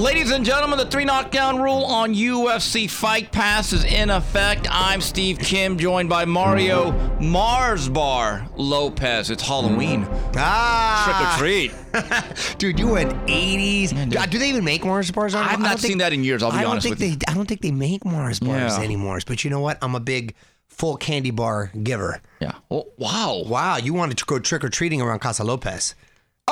Ladies and gentlemen, the three knockdown rule on UFC Fight Pass is in effect. I'm Steve Kim, joined by Mario Marsbar Lopez. It's Halloween. Ah, Trick or treat. dude, you went 80s. Uh, Do they even make Mars bars? I've not think- seen that in years, I'll be I don't honest think with you. they, I don't think they make Mars bars Yeah. anymore. But you know what? I'm a big full candy bar giver. Yeah. Oh, wow. Wow, you wanted to go trick or treating around Casa Lopez.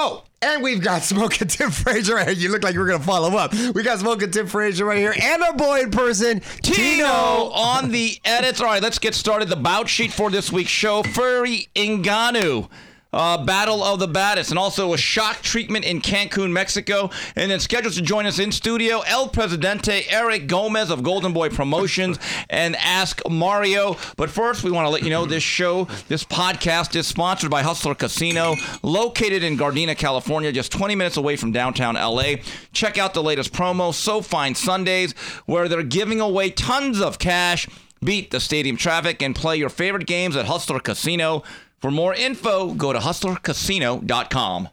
Oh, and we've got Smoke and Tim Frazier right here. You look like you were to follow up. We got Smoke and Tim Frazier right here, and our boy in person, Tino on the edits. All right, let's get started. The bout sheet for this week's show: Fury Ngannou. Uh, Battle of the Baddest, and also a shock treatment in Cancun, Mexico. And then scheduled to join us in studio, El Presidente Eric Gomez of Golden Boy Promotions and Ask Mario. But first, we want to let you know this show, this podcast is sponsored by Hustler Casino, located in Gardena, California, just 20 minutes away from downtown LA. Check out the latest promo, So Fine Sundays, where they're giving away tons of cash. Beat the stadium traffic and play your favorite games at Hustler Casino. For more info, go to hustlercasino.com.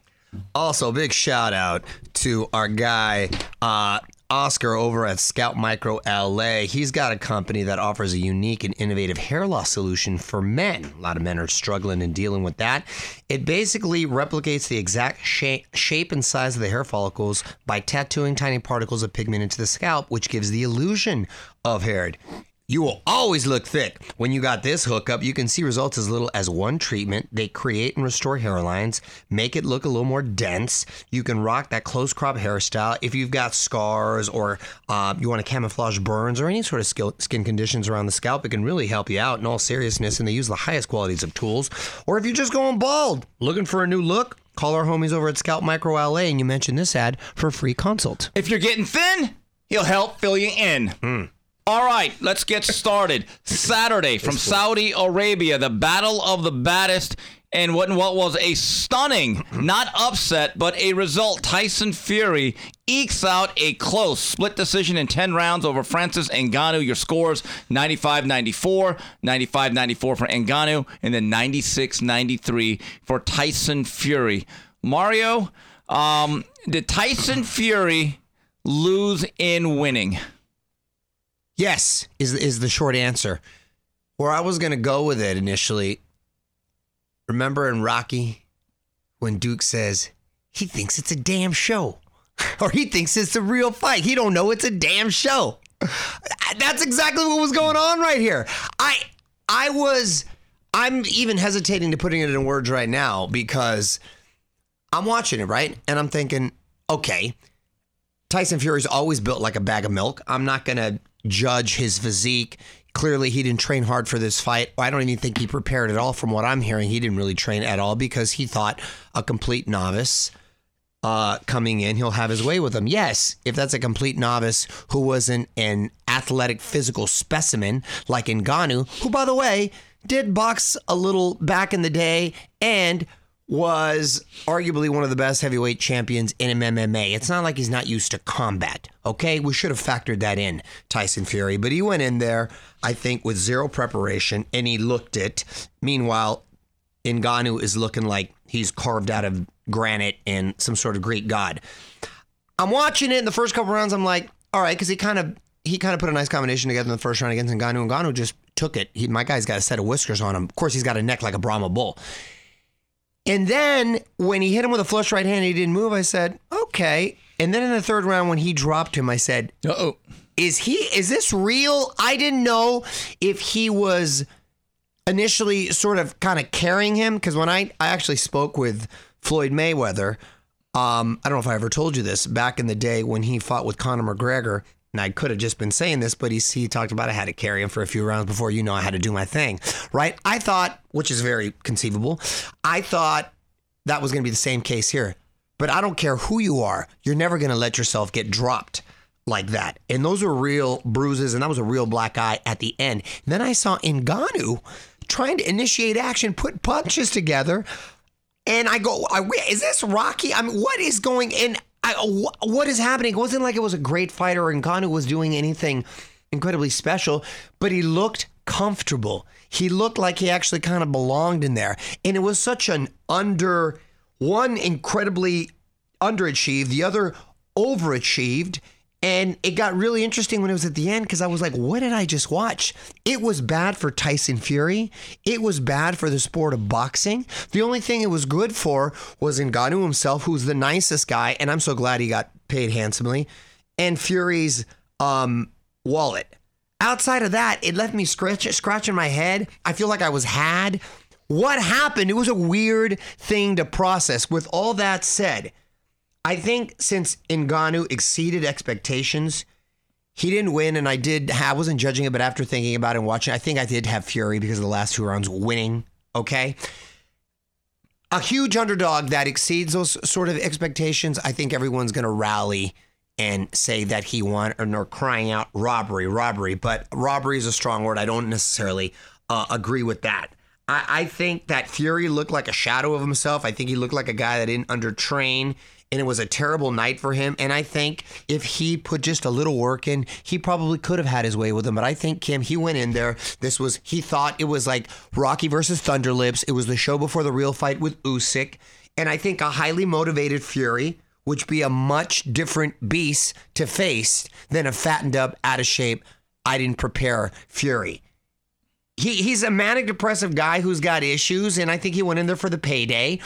Also, big shout out to our guy, uh, Oscar over at Scalp Micro LA. He's got a company that offers a unique and innovative hair loss solution for men. A lot of men are struggling and dealing with that. It basically replicates the exact shape, shape and size of the hair follicles by tattooing tiny particles of pigment into the scalp, which gives the illusion of hair. You will always look thick. When you got this hookup, you can see results as little as one treatment. They create and restore hairlines, make it look a little more dense. You can rock that close crop hairstyle. If you've got scars or uh, you want to camouflage burns or any sort of skill, skin conditions around the scalp, it can really help you out in all seriousness. And they use the highest qualities of tools. Or if you're just going bald, looking for a new look, call our homies over at Scalp Micro LA and you mention this ad for a free consult. If you're getting thin, he'll help fill you in. All right, let's get started. Saturday from Saudi Arabia, the Battle of the Baddest, and what, what was a stunning, not upset, but a result. Tyson Fury ekes out a close split decision in 10 rounds over Francis Ngannou. Your scores 95 94, 95 94 for Ngannou, and then 96 93 for Tyson Fury. Mario, um, did Tyson Fury lose in winning? Yes, is is the short answer. Where I was gonna go with it initially. Remember in Rocky when Duke says he thinks it's a damn show, or he thinks it's a real fight. He don't know it's a damn show. That's exactly what was going on right here. I I was I'm even hesitating to putting it in words right now because I'm watching it right and I'm thinking, okay, Tyson Fury's always built like a bag of milk. I'm not going to judge his physique. Clearly, he didn't train hard for this fight. I don't even think he prepared at all. From what I'm hearing, he didn't really train at all because he thought a complete novice uh, coming in, he'll have his way with him. Yes, if that's a complete novice who wasn't an athletic physical specimen like Ngannou, who, by the way, did box a little back in the day and was arguably one of the best heavyweight champions in MMA. It's not like he's not used to combat, okay? We should have factored that in, Tyson Fury. But he went in there, I think, with zero preparation and he looked it. Meanwhile, Ngannou is looking like he's carved out of granite and some sort of Greek god. I'm watching it in the first couple rounds. I'm like, all right, because he kind of he kind of put a nice combination together in the first round against Ngannou. Ngannou just took it. He, my guy's got a set of whiskers on him. Of course, he's got a neck like a Brahma bull. And then when he hit him with a flush right hand, and he didn't move. I said, okay. And then in the third round, when he dropped him, I said, Uh oh. is he is this real i didn't know if he was initially sort of kind of carrying him because when i i actually spoke with floyd mayweather um i don't know if i ever told you this back in the day when he fought with conor mcgregor and I could have just been saying this, but he, he talked about I had to carry him for a few rounds before you know I had to do my thing, right? I thought, which is very conceivable, I thought that was going to be the same case here. But I don't care who you are, you're never going to let yourself get dropped like that. And those were real bruises, and that was a real black eye at the end. And then I saw Ngannou trying to initiate action, put punches together, and I go, "Is this Rocky? I mean, what is going in? I, wh- what is happening?" It wasn't like it was a great fighter, or Ngannou was doing anything incredibly special, but he looked comfortable. He looked like he actually kind of belonged in there, and it was such an under one incredibly underachieved, the other overachieved. And it got really interesting when it was at the end because I was like, what did I just watch? It was bad for Tyson Fury. It was bad for the sport of boxing. The only thing it was good for was Ngannou himself, who's the nicest guy. And I'm so glad he got paid handsomely. And Fury's um, wallet. Outside of that, it left me scratch, scratching my head. I feel like I was had. What happened? It was a weird thing to process. With all that said, I think since Ngannou exceeded expectations, he didn't win, and I did. I wasn't judging it, but after thinking about it and watching, I think I did have Fury because of the last two rounds winning. Okay, a huge underdog that exceeds those sort of expectations. I think everyone's going to rally and say that he won, or, or crying out robbery, robbery. But robbery is a strong word. I don't necessarily uh, agree with that. I, I think that Fury looked like a shadow of himself. I think he looked like a guy that didn't undertrain and it was a terrible night for him. And I think if he put just a little work in, he probably could have had his way with him. But I think Kim, he went in there. This was he thought it was like Rocky versus Thunderlips. It was the show before the real fight with Usyk, and I think a highly motivated Fury. Which be a much different beast to face than a fattened up, out of shape, I didn't prepare Fury. He, he's a manic depressive guy who's got issues, and I think he went in there for the payday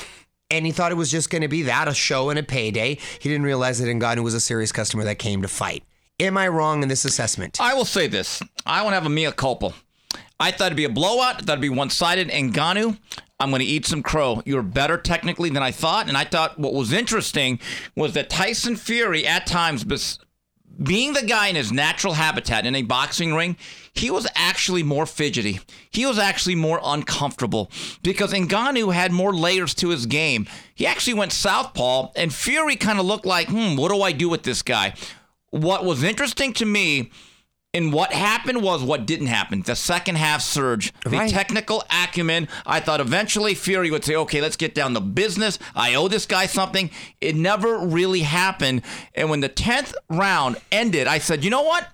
and he thought it was just going to be that a show and a payday. He didn't realize that Ngannou was a serious customer that came to fight. Am I wrong in this assessment? I will say this. I won't have a mea culpa. I thought it'd be a blowout. I thought it'd be one sided. Ngannou, I'm going to eat some crow. You're better technically than I thought. And I thought what was interesting was that Tyson Fury, at times, being the guy in his natural habitat in a boxing ring, he was actually more fidgety. He was actually more uncomfortable because Ngannou had more layers to his game. He actually went southpaw, and Fury kind of looked like, hmm, what do I do with this guy? What was interesting to me and what happened was what didn't happen. The second half surge, the right. technical acumen. I thought eventually Fury would say, okay, let's get down to business. I owe this guy something. It never really happened. And when the 10th round ended, I said, you know what?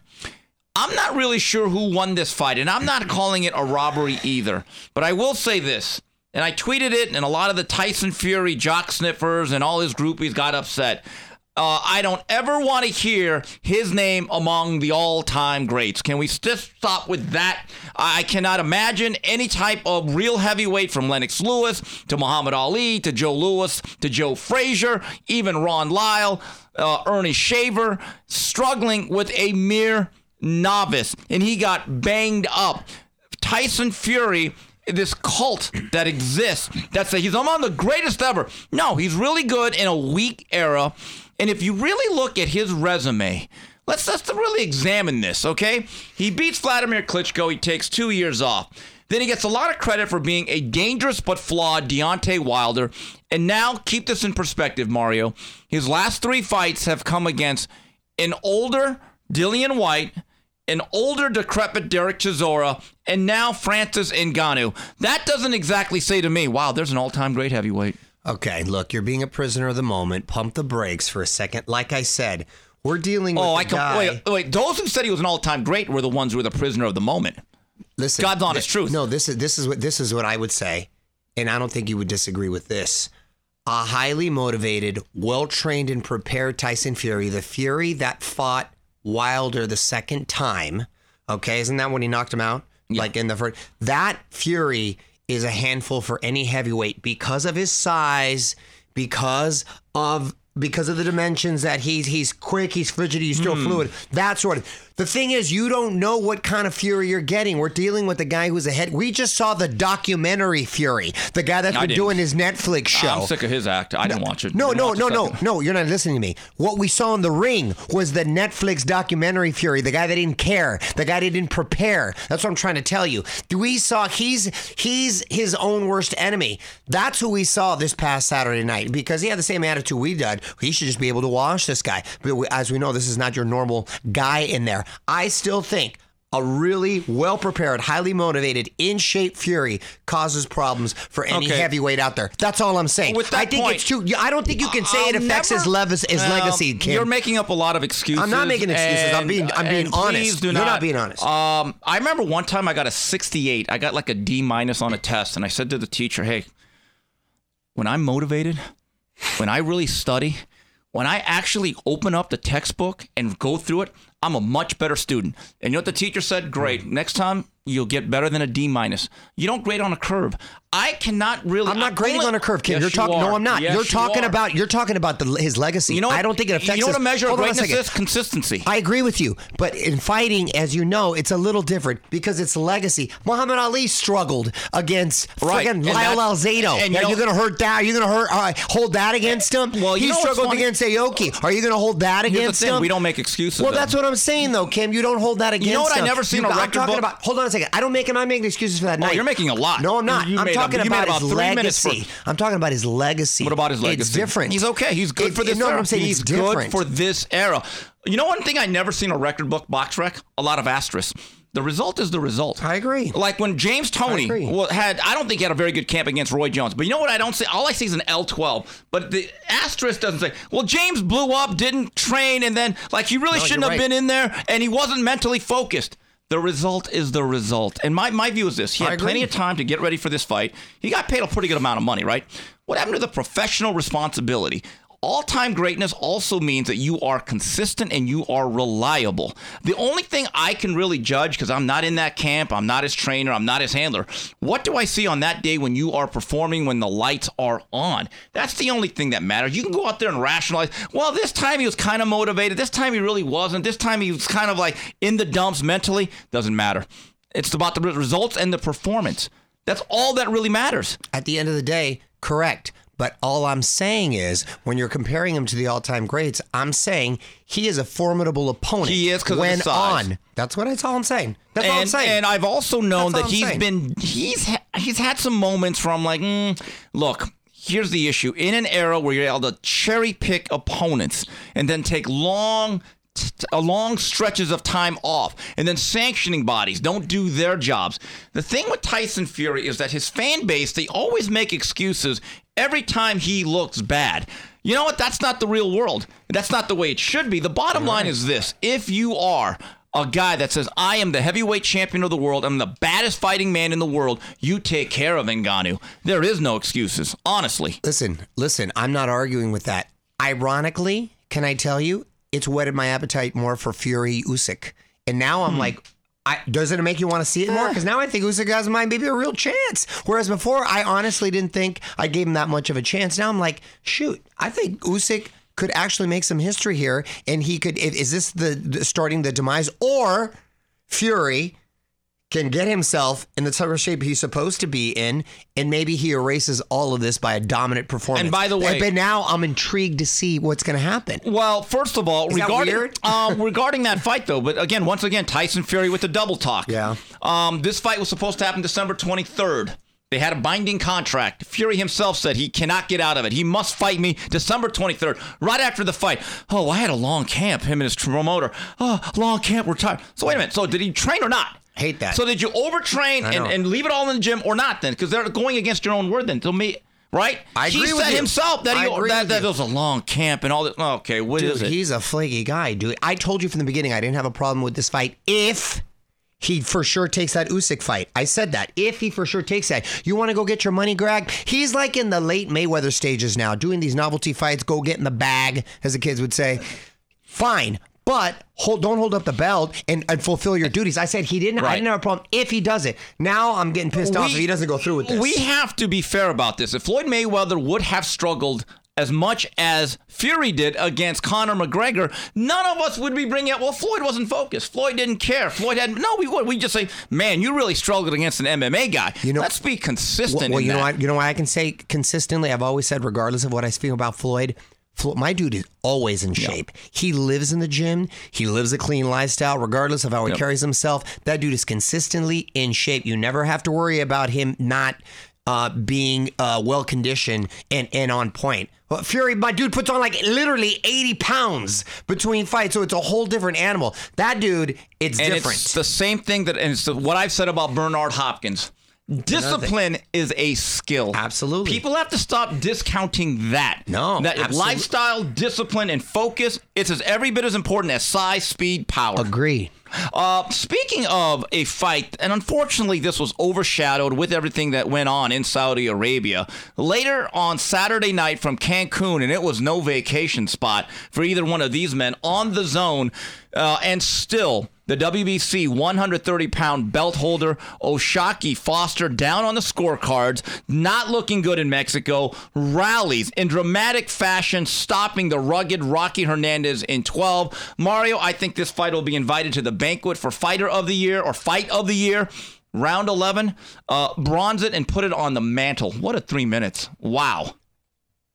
I'm not really sure who won this fight, and I'm not calling it a robbery either. But I will say this, and I tweeted it, and a lot of the Tyson Fury jock sniffers and all his groupies got upset. Uh, I don't ever want to hear his name among the all time greats. Can we just stop with that? I cannot imagine any type of real heavyweight from Lennox Lewis to Muhammad Ali to Joe Louis to Joe Frazier, even Ron Lyle, uh, Ernie Shaver, struggling with a mere novice. And he got banged up. Tyson Fury this cult that exists that says he's among the greatest ever. No, he's really good in a weak era. And if you really look at his resume, let's let's really examine this, okay? He beats Vladimir Klitschko. He takes two years off. Then he gets a lot of credit for being a dangerous but flawed Deontay Wilder. And now, keep this in perspective, Mario. His last three fights have come against an older Dillian Whyte, an older decrepit Derek Chisora, and now Francis Ngannou. That doesn't exactly say to me, wow, there's an all-time great heavyweight. Okay, look, you're being a prisoner of the moment. Pump the brakes for a second. Like I said, we're dealing with. Oh, I can guy. wait. Wait, those who said he was an all-time great were the ones who were the prisoner of the moment. Listen, God's honest th- truth. No, this is this is what this is what I would say, and I don't think you would disagree with this. A highly motivated, well-trained, and prepared Tyson Fury, the Fury that fought Wilder the second time. Okay, isn't that when he knocked him out? Yeah. Like in the first, that Fury is a handful for any heavyweight because of his size, because of because of the dimensions that he's he's quick, he's frigid, he's still mm. fluid. That sort of the thing is, you don't know what kind of Fury you're getting. We're dealing with the guy who's ahead. We just saw the documentary Fury, the guy that's been doing his Netflix show. I'm sick of his act. I didn't watch it. No, no, no, no, no. You're not listening to me. What we saw in the ring was the Netflix documentary Fury, the guy that didn't care, the guy that didn't prepare. That's what I'm trying to tell you. We saw he's he's his own worst enemy. That's who we saw this past Saturday night because he had the same attitude we did. He should just be able to wash this guy. But as we know, this is not your normal guy in there. I still think a really well prepared, highly motivated, in shape Fury causes problems for any okay. heavyweight out there. That's all I'm saying. With that I think point, it's too. I don't think you can say I'll it affects never, his, levis, his legacy. Kim. You're making up a lot of excuses. I'm not making excuses. And, I'm being. I'm being honest. You're not, not, being honest. Um, I remember one time I got a 68. I got like a D minus on a test, and I said to the teacher, "Hey, when I'm motivated, when I really study." when I actually open up the textbook and go through it, I'm a much better student. And you know what the teacher said? Great. Hmm. Next time you'll get better than a D minus. You don't grade on a curve. I cannot really. I'm not grading only- on a curve, Kim. Yes, you're you talking. No. I'm not. Yes, you're talking are. about. You're talking about the, his legacy. You know what? I don't think it affects. You know what a measure of Hold on a greatness is? Consistency. I agree with you, but in fighting, as you know, it's a little different because it's legacy. Muhammad Ali struggled against Right. friggin' Lyle Alzado. and you Are you going to hurt that? Are you going to hurt uh, hold that against him? Well, you he struggled against Aoki. Are you going to hold that against him? we don't make excuses. Well, then. that's what I'm saying, though, Kim. You don't hold that against. You know what? I never seen You- a I'm record talking book- about. Hold on a second. I don't make. And I'm making excuses for that oh, night. No, you're making a lot. No, I'm not. You- I'm talking about, about his minutes for- legacy. I'm talking about his legacy. What about his legacy? It's different. He's okay. He's good It- for this you know era. what I'm saying? He's good for this era. You know one thing I never seen a record book BoxRec? A lot of asterisks. The result is the result. I agree. Like when James Toney wa- had, I don't think he had a very good camp against Roy Jones. But you know what? I don't see. All I see is an L12. But the asterisk doesn't say. Well, James blew up, didn't train, and then like he really No, shouldn't have right. been in there, and he wasn't mentally focused. The result is the result. And my, my view is this: he had plenty of time to get ready for this fight. He got paid a pretty good amount of money, right? What happened to the professional responsibility? All time greatness also means that you are consistent and you are reliable. The only thing I can really judge, because I'm not in that camp, I'm not his trainer, I'm not his handler, what do I see on that day when you are performing when the lights are on? That's the only thing that matters. You can go out there and rationalize, well, this time he was kind of motivated, this time he really wasn't, this time he was kind of like in the dumps mentally. Doesn't matter. It's about the results and the performance. That's all that really matters. At the end of the day, correct. But all I'm saying is, when you're comparing him to the all-time greats, I'm saying he is a formidable opponent. He is 'cause of when on. That's what. That's all I'm saying. That's all I'm saying. and I've also known That's that he's saying. been he's ha- he's had some moments where I'm like, mm, look, here's the issue. In an era where you're able to cherry pick opponents and then take long t- uh, long stretches of time off and then sanctioning bodies don't do their jobs. The thing with Tyson Fury is that his fan base, they always make excuses every time he looks bad. You know what? That's not the real world. That's not the way it should be. The bottom line is this. If you are a guy that says, I am the heavyweight champion of the world, I'm the baddest fighting man in the world, you take care of Ngannou. There is no excuses, honestly. Listen, listen, I'm not arguing with that. Ironically, can I tell you, it's whetted my appetite more for Fury Usyk. And now I'm hmm. like, I, doesn't it make you want to see it more? Uh. Because now I think Usyk has my maybe a real chance. Whereas before, I honestly didn't think I gave him that much of a chance. Now I'm like, shoot, I think Usyk could actually make some history here, and he could. Is this the, the starting the demise, or Fury can get himself in the type of shape he's supposed to be in, and maybe he erases all of this by a dominant performance. And by the way- but now I'm intrigued to see what's going to happen. Well, first of all, Is regarding weird? um, regarding that fight, though, but again, once again, Tyson Fury with the double talk. Yeah. Um, this fight was supposed to happen December 23rd. They had a binding contract. Fury himself said he cannot get out of it. He must fight me December 23rd, right after the fight. Oh, I had a long camp, him and his promoter. Oh, long camp, we're tired. So wait a minute. So did he train or not? Hate that. So did you overtrain and, and leave it all in the gym or not then? Because they're going against your own word then. To me, right? I he agree with said you. himself that, I he, agree that, with that you. was a long camp and all that. Oh, okay, what is Dude, it? he's a flaky guy, dude. I told you from the beginning I didn't have a problem with this fight if he for sure takes that Usyk fight. I said that. If he for sure takes that. You want to go get your money, Greg? He's like in the late Mayweather stages now, doing these novelty fights, go get in the bag, as the kids would say. Fine. But hold, don't hold up the belt and, and fulfill your duties. I said he didn't. I didn't have a problem if he does it. Now I'm getting pissed off if he doesn't go through with this. We have to be fair about this. If Floyd Mayweather would have struggled as much as Fury did against Conor McGregor, none of us would be bringing up, well, Floyd wasn't focused. Floyd didn't care. Floyd had, no, we would. We just say, man, you really struggled against an MMA guy. You know- Let's be consistent Well, you know, that. why, you know why I can say consistently. I've always said, regardless of what I feel about Floyd, Flo- my dude is always in shape. He lives in the gym. He lives a clean lifestyle, regardless of how he carries himself. That dude is consistently in shape. You never have to worry about him not uh, being uh, well conditioned and, and on point. Well, Fury, my dude puts on like literally 80 pounds between fights, so it's a whole different animal. That dude, it's and different. it's the same thing that, and it's the, what I've said about Bernard Hopkins. Discipline is a skill. Absolutely. People have to stop discounting that. No, that absolute- lifestyle, discipline, and focus. It's as every bit as important as size, speed, power. Agree. Uh, speaking of a fight, and unfortunately, this was overshadowed with everything that went on in Saudi Arabia. Later on Saturday night from Cancun, and it was no vacation spot for either one of these men on the zone, uh, and still. The WBC 130 pound belt holder O'Shaquie Foster down on the scorecards, not looking good in Mexico, rallies in dramatic fashion, stopping the rugged Rocky Hernandez in 12. Mario, I think this fight will be invited to the banquet for Fighter of the Year or Fight of the Year. Round 11, uh, bronze it and put it on the mantle. What a three minutes. Wow.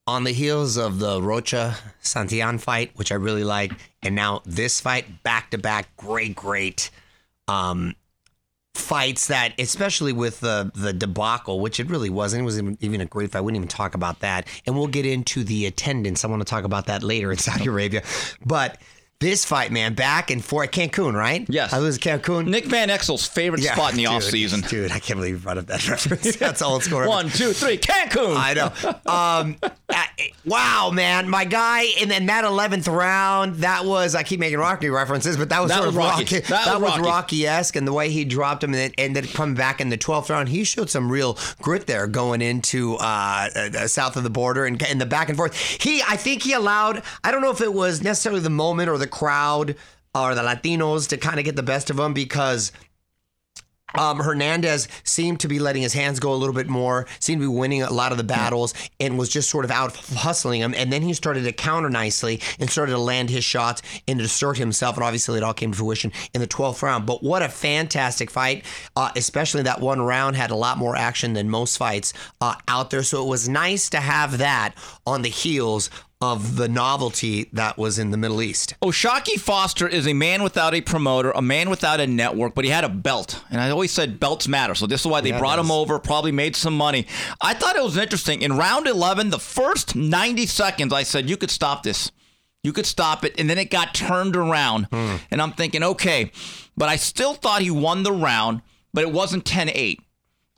On the heels of the Rocha Santillan fight, which I really like, and now this fight, back to back, great, great um, fights that, especially with the the debacle, which it really wasn't. It wasn't even a great fight. I wouldn't even talk about that. And we'll get into the attendance. I want to talk about that later in Saudi Arabia. But this fight, man, back and forth, Cancun, right? Yes. I was Cancun. Nick Van Exel's favorite Yeah, spot in the dude, offseason. Dude, I can't believe you brought up that reference. That's old school. One, two, three, Cancun. I know. Um, uh, wow, man, my guy, and then that eleventh round, that was I keep making Rocky references, but that was That sort was of Rocky. Rocky. That That, was Rocky. Esque, and the way he dropped him, and then, and then coming back in the twelfth round, he showed some real grit there going into uh, uh, south of the border and in the back and forth. He, I think he allowed. I don't know if it was necessarily the moment or the crowd or the Latinos to kind of get the best of him because um, Hernandez seemed to be letting his hands go a little bit more, seemed to be winning a lot of the battles, and was just sort of out hustling him. And then he started to counter nicely and started to land his shots and to assert himself. And obviously, it all came to fruition in the 12th round. But what a fantastic fight, uh, especially that one round had a lot more action than most fights uh, out there. So it was nice to have that on the heels of the novelty that was in the Middle East. Oh, O'Shaquie Foster is a man without a promoter, a man without a network, but he had a belt. And I always said belts matter. So this is why they Yeah, brought him over, probably made some money. I thought it was interesting. In round 11, the first 90 seconds, I said, you could stop this. You could stop it. And then it got turned around. Hmm. And I'm thinking, okay. But I still thought he won the round, but it wasn't 10 8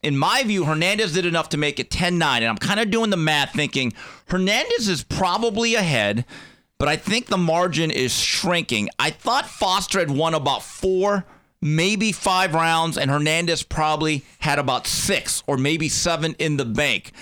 in my view, Hernandez did enough to make it 10 9. And I'm kind of doing the math thinking Hernandez is probably ahead, but I think the margin is shrinking. I thought Foster had won about four, maybe five rounds, and Hernandez probably had about six or maybe seven in the bank.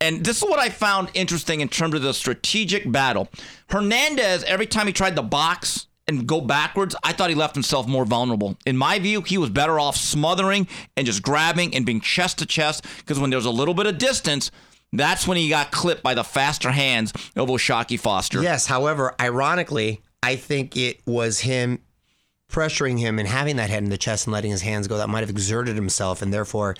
And this is what I found interesting in terms of the strategic battle. Hernandez, every time he tried the box and go backwards, I thought he left himself more vulnerable. In my view, he was better off smothering and just grabbing and being chest to chest because when there's a little bit of distance, that's when he got clipped by the faster hands of O'Shaquie Foster. Yes, however, ironically, I think it was him pressuring him and having that head in the chest and letting his hands go that might have exerted himself and therefore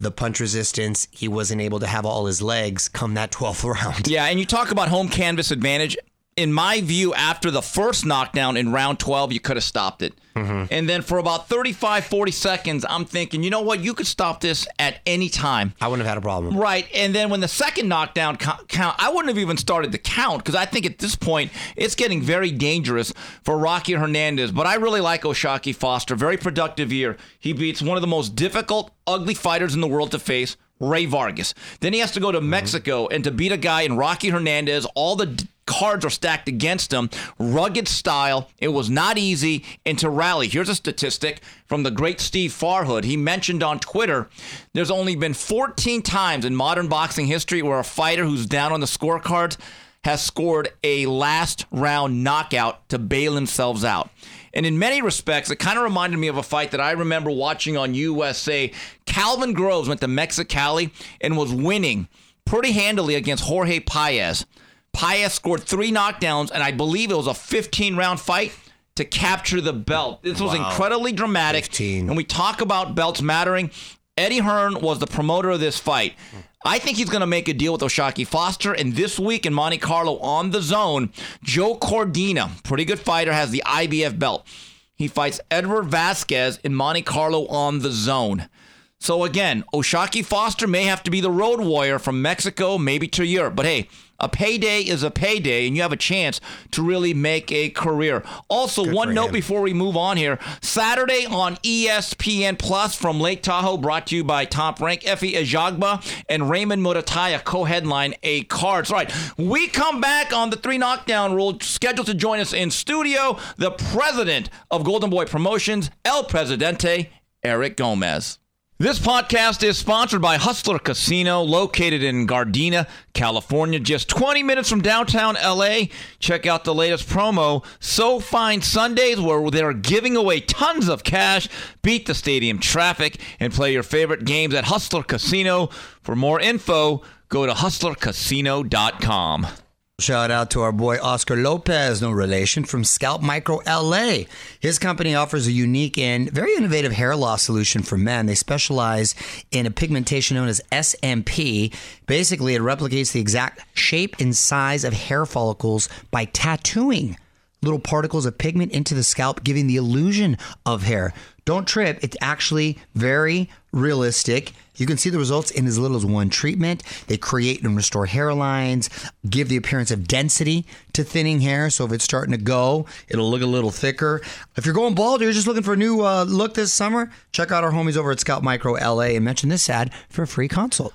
the punch resistance, he wasn't able to have all his legs come that 12th round. Yeah, and you talk about home canvas advantage. In my view, after the first knockdown in round 12, you could have stopped it. Mm-hmm. And then for about 35, 40 seconds, I'm thinking, you know what? You could stop this at any time. I wouldn't have had a problem. Right. And then when the second knockdown count, I wouldn't have even started the count because I think at this point it's getting very dangerous for Rocky Hernandez. But I really like O'Shaquie Foster. Very productive year. He beats one of the most difficult, ugly fighters in the world to face. Rey Vargas. Then he has to go to mm-hmm. Mexico and to beat a guy in Rocky Hernandez. All the d- cards are stacked against him. Rugged style. It was not easy. And to rally. Here's a statistic from the great Steve Farhood. He mentioned on Twitter there's only been 14 times in modern boxing history where a fighter who's down on the scorecards has scored a last round knockout to bail themselves out. And in many respects, it kind of reminded me of a fight that I remember watching on USA. Calvin Groves went to Mexicali and was winning pretty handily against Jorge Paez. Paez scored three knockdowns, and I believe it was a 15 round fight to capture the belt. This was incredibly dramatic. 15. And we talk about belts mattering. Eddie Hearn was the promoter of this fight. I think he's going to make a deal with O'Shaquie Foster. And this week in Monte Carlo on the zone, Joe Cordina, pretty good fighter, has the IBF belt. He fights Edward Vasquez in Monte Carlo on the zone. So again, O'Shaquie Foster may have to be the road warrior from Mexico, maybe to Europe. But hey, a payday is a payday, and you have a chance to really make a career. Also, Good one note him. before we move on here: Saturday on ESPN Plus from Lake Tahoe, brought to you by Top Rank, Efe Ajagba and Raymond Muratalla co-headline a cards. All right, we come back on the three knockdown rule. Scheduled to join us in studio, the president of Golden Boy Promotions, El Presidente, Eric Gomez. This podcast is sponsored by Hustler Casino, located in Gardena, California, just 20 minutes from downtown LA. Check out the latest promo, So Fine Sundays, where they're giving away tons of cash. Beat the stadium traffic and play your favorite games at Hustler Casino. For more info, go to hustlercasino.com. Shout out to our boy Oscar Lopez, no relation, from Scalp Micro LA. His company offers a unique and very innovative hair loss solution for men. They specialize in a pigmentation known as SMP. Basically, it replicates the exact shape and size of hair follicles by tattooing little particles of pigment into the scalp, giving the illusion of hair. Don't trip, it's actually very realistic. You can see the results in as little as one treatment. They create and restore hairlines, give the appearance of density to thinning hair. So if it's starting to go, it'll look a little thicker. If you're going bald or you're just looking for a new uh, look this summer, check out our homies over at Scalp Micro LA and mention this ad for a free consult.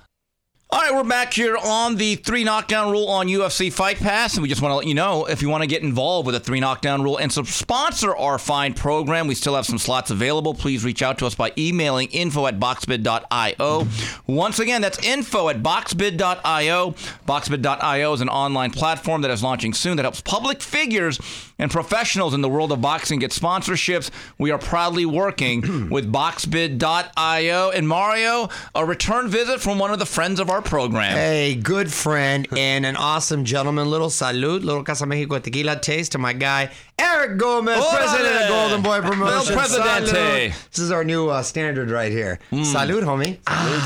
All right, we're back here on the three knockdown rule on UFC Fight Pass, and we just want to let you know if you want to get involved with the three knockdown rule and sponsor our fine program, we still have some slots available. Please reach out to us by emailing info at boxbid.io. Once again, that's info at boxbid.io. Boxbid.io is an online platform that is launching soon that helps public figures and professionals in the world of boxing get sponsorships. We are proudly working with boxbid.io. And Mario, a return visit from one of the friends of our program. Hey, good friend and an awesome gentleman. Little salute, little Casa Mexico tequila taste to my guy, Eric Gomez, Órale. president of Golden Boy Promotions. El Presidente. Salud. This is our new uh, standard right here. Salute, homie.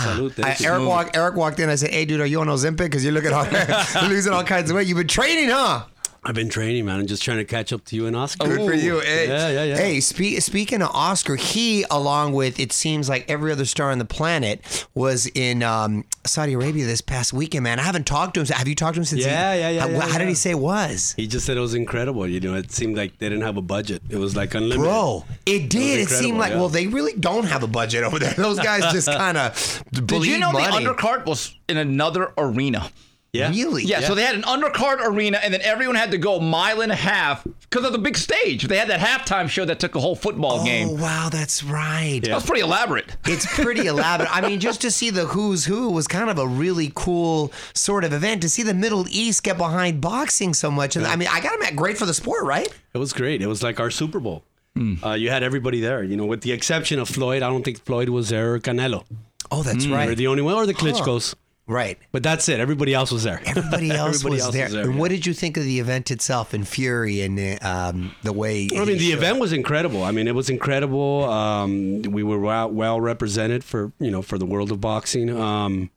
Salute, I, thank you. Eric, walk, Eric walked in. I said, hey, dude, are you on Ozempic? Because you look at all, losing all kinds of weight. You've been training, huh? I've been training, man. I'm just trying to catch up to you and Oscar. Good for you. Hey, Yeah, yeah, yeah. Hey, spe- speaking of Oscar, he, along with it seems like every other star on the planet, was in um, Saudi Arabia this past weekend. Man, I haven't talked to him. Have you talked to him since? Yeah, he, yeah, yeah, How, yeah, how did he say it was? He just said it was incredible. You know, it seemed like they didn't have a budget. It was like unlimited. Bro, it did. It seemed like yeah. well, they really don't have a budget over there. Those guys just kind of Did you know money. the undercard was in another arena? Yeah. Really? Yeah, so they had an undercard arena, and then everyone had to go a mile and a half because of the big stage. They had that halftime show that took a whole football game. Oh game. wow, that's right. That was pretty elaborate. It's pretty elaborate. I mean, just to see the who's who was kind of a really cool sort of event. To see the Middle East get behind boxing so much, and I mean, I got to admit, great for the sport, right? It was great. It was like our Super Bowl. Hmm. Uh, you had everybody there, you know, with the exception of Floyd. I don't think Floyd was there or Canelo. Oh, that's They're right. the only one, or the Klitschko's. Right. But that's it. Everybody else was there. Everybody else, Everybody was, else there. was there, And yeah. what did you think of the event itself and Fury and um, the way? I mean, the event was incredible. I mean, it was incredible. Um, we were well, well represented for you know for the world of boxing, um,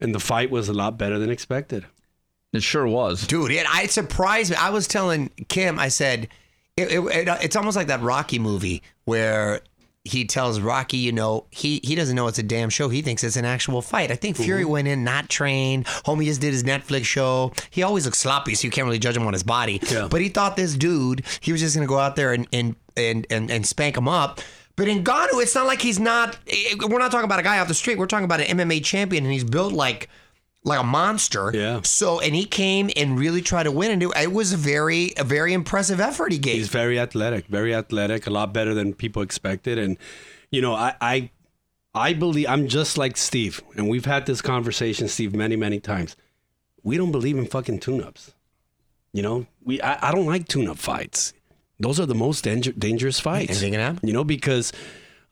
and the fight was a lot better than expected. It sure was. dude it, I, it surprised me i was telling kim i said it, it, it, it's almost like that rocky movie where he tells rocky you know he, he doesn't know it's a damn show he thinks it's an actual fight i think fury went in not trained homie just did his netflix show he always looks sloppy so you can't really judge him on his body Yeah. but he thought this dude he was just gonna go out there and and and, and, and spank him up but Ngannou, it's not like he's not. Eh, eh, we're not talking about a guy off the street. We're talking about an MMA champion, and he's built like like a monster. Yeah. So and he came and really tried to win, and it, it was a very a very impressive effort he gave. He's very athletic, very athletic, a lot better than people expected. And you know, I I, I believe I'm just like Steve, and we've had this conversation, Steve, many many times. We don't believe in fucking tune-ups. You know, we I, I don't like tune-up fights. Those are the most danger, dangerous fights. Anything can happen. You know, because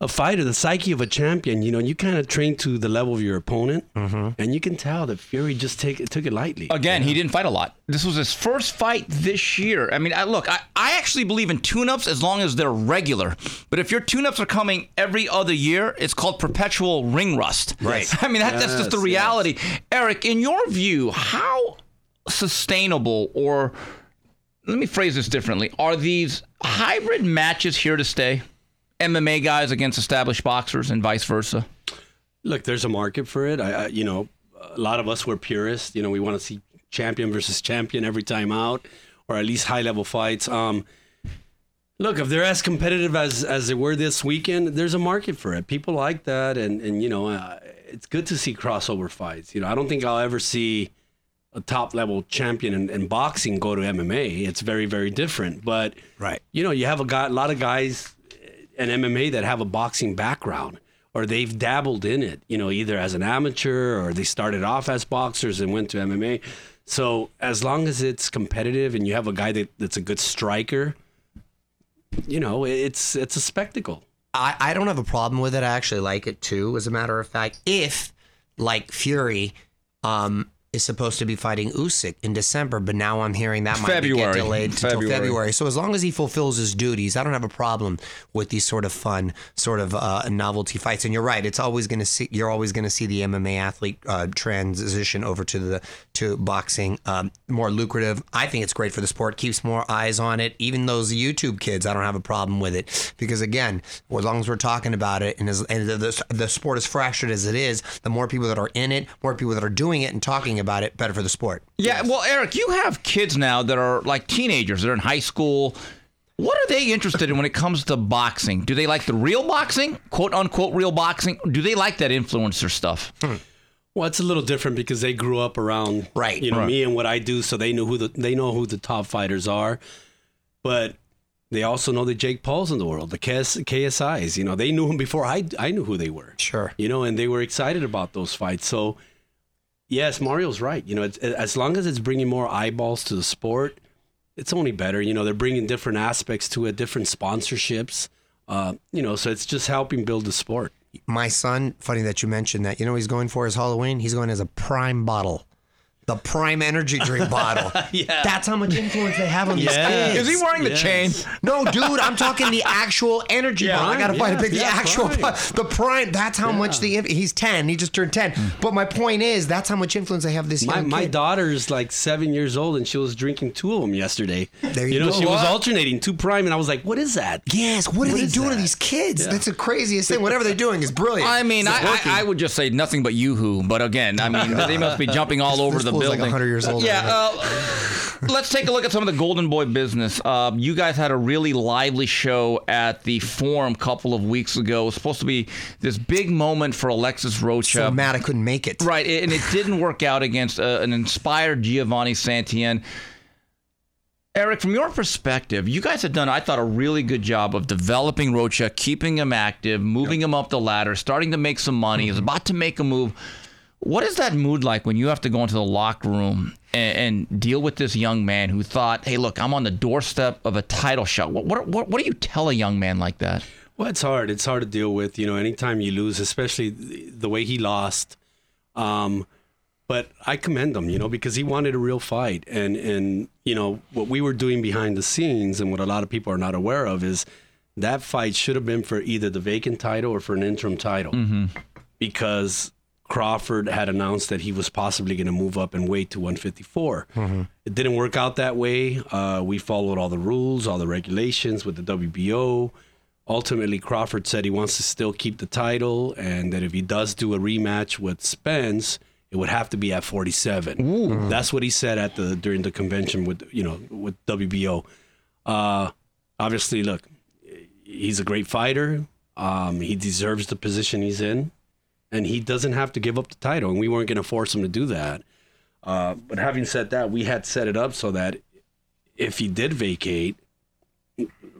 a fighter, the psyche of a champion, you know, you kind of train to the level of your opponent, Mm-hmm. and you can tell that Fury just take took it lightly. Again, he didn't fight a lot. This was his first fight this year. I mean, I, look, I, I actually believe in tune-ups as long as they're regular. But if your tune-ups are coming every other year, it's called perpetual ring rust. Right. I mean, that, that's just the Yes, reality. Eric, in your view, how sustainable or let me phrase this differently. Are these hybrid matches here to stay? MMA guys against established boxers and vice versa? Look, there's a market for it. I, I you know, a lot of us were purists. You know, we want to see champion versus champion every time out, or at least high level fights. Um, look, if they're as competitive as as they were this weekend, there's a market for it. People like that, and and you know, uh, it's good to see crossover fights. You know, I don't think I'll ever see a top level champion in, in boxing go to MMA. It's very very different. But Right. you know, you have a guy, a lot of guys in MMA that have a boxing background or they've dabbled in it, you know, either as an amateur or they started off as boxers and went to MMA. So as long as it's competitive and you have a guy that, that's a good striker, you know, it's it's a spectacle. I, I don't have a problem with it. I actually like it too, as a matter of fact. If, like Fury, um, is supposed to be fighting Usyk in December, but now I'm hearing that might be February. get delayed until February. February. So as long as he fulfills his duties, I don't have a problem with these sort of fun, sort of uh, novelty fights. And you're right; it's always going to see you're always going to see the MMA athlete uh, transition over to the to boxing, um, more lucrative. I think it's great for the sport, keeps more eyes on it. Even those YouTube kids, I don't have a problem with it because again, as long as we're talking about it and, as, and the, the, the sport is fractured as it is, the more people that are in it, more people that are doing it and talking about it, better for the sport. Yeah, well, Eric, you have kids now that are like teenagers. They're in high school. What are they interested in when it comes to boxing? Do they like the real boxing, quote unquote real boxing? Do they like that influencer stuff? Hmm. Well, it's a little different because they grew up around Right. you know Right. me and what I do, so they know who the they know who the top fighters are, but they also know the Jake Pauls in the world, the KS, KSI's. You know, they knew him before I I knew who they were. Sure. You know, and they were excited about those fights. So, yes, Mario's right. You know, as long as it's bringing more eyeballs to the sport, it's only better. You know, they're bringing different aspects to it, different sponsorships. Uh, you know, so it's just helping build the sport. My son, funny that you mentioned that. You know he's going for his Halloween? He's going as a prime bottle. The prime energy drink bottle. Yeah. That's how much influence they have on these Yeah. kids. Is he wearing the Yes. chain? No, dude, I'm talking the actual energy Yeah, bottle. I gotta prime, find yeah, a pic. The actual, prime. the prime. That's how much the he's ten. He just turned ten. But my point is, that's how much influence they have this My, young my kid. daughter's like seven years old and she was drinking two of them yesterday. There you you know, go. she was alternating two prime, and I was like, "What is that?" Yes, what are they is doing to these kids? Yeah. That's the craziest thing. Whatever they're doing is brilliant. I mean, I, I, I would just say nothing but yoo-hoo. But again, I mean, they must be jumping all over fool's like 100 years old Yeah. Uh, let's take a look at some of the Golden Boy business. Uh, you guys had a really lively show at the Forum a couple of weeks ago. It was supposed to be this big moment for Alexis Rocha. so mad I couldn't make it. Right, and it didn't work out against uh, an inspired Giovanni Santillan. Eric, from your perspective, you guys have done, I thought, a really good job of developing Rocha, keeping him active, moving him up the ladder, starting to make some money. He's about to make a move. What is that mood like when you have to go into the locker room and, and deal with this young man who thought, "Hey, look, I'm on the doorstep of a title shot"? What what what, what do you tell a young man like that? Well, it's hard. It's hard to deal with. You know, anytime you lose, especially the way he lost. Um, but I commend him, you know, because he wanted a real fight, and and you know what we were doing behind the scenes, and what a lot of people are not aware of is that fight should have been for either the vacant title or for an interim title, because Crawford had announced that he was possibly going to move up and weight to 154. It didn't work out that way. Uh, we followed all the rules, all the regulations with the WBO ultimately Crawford said he wants to still keep the title and that if he does do a rematch with Spence, it would have to be at 47. That's what he said at the during the convention with you know with WBO. Uh, obviously, look, he's a great fighter. Um, he deserves the position he's in, and he doesn't have to give up the title. And we weren't going to force him to do that. Uh, but having said that, we had set it up so that if he did vacate,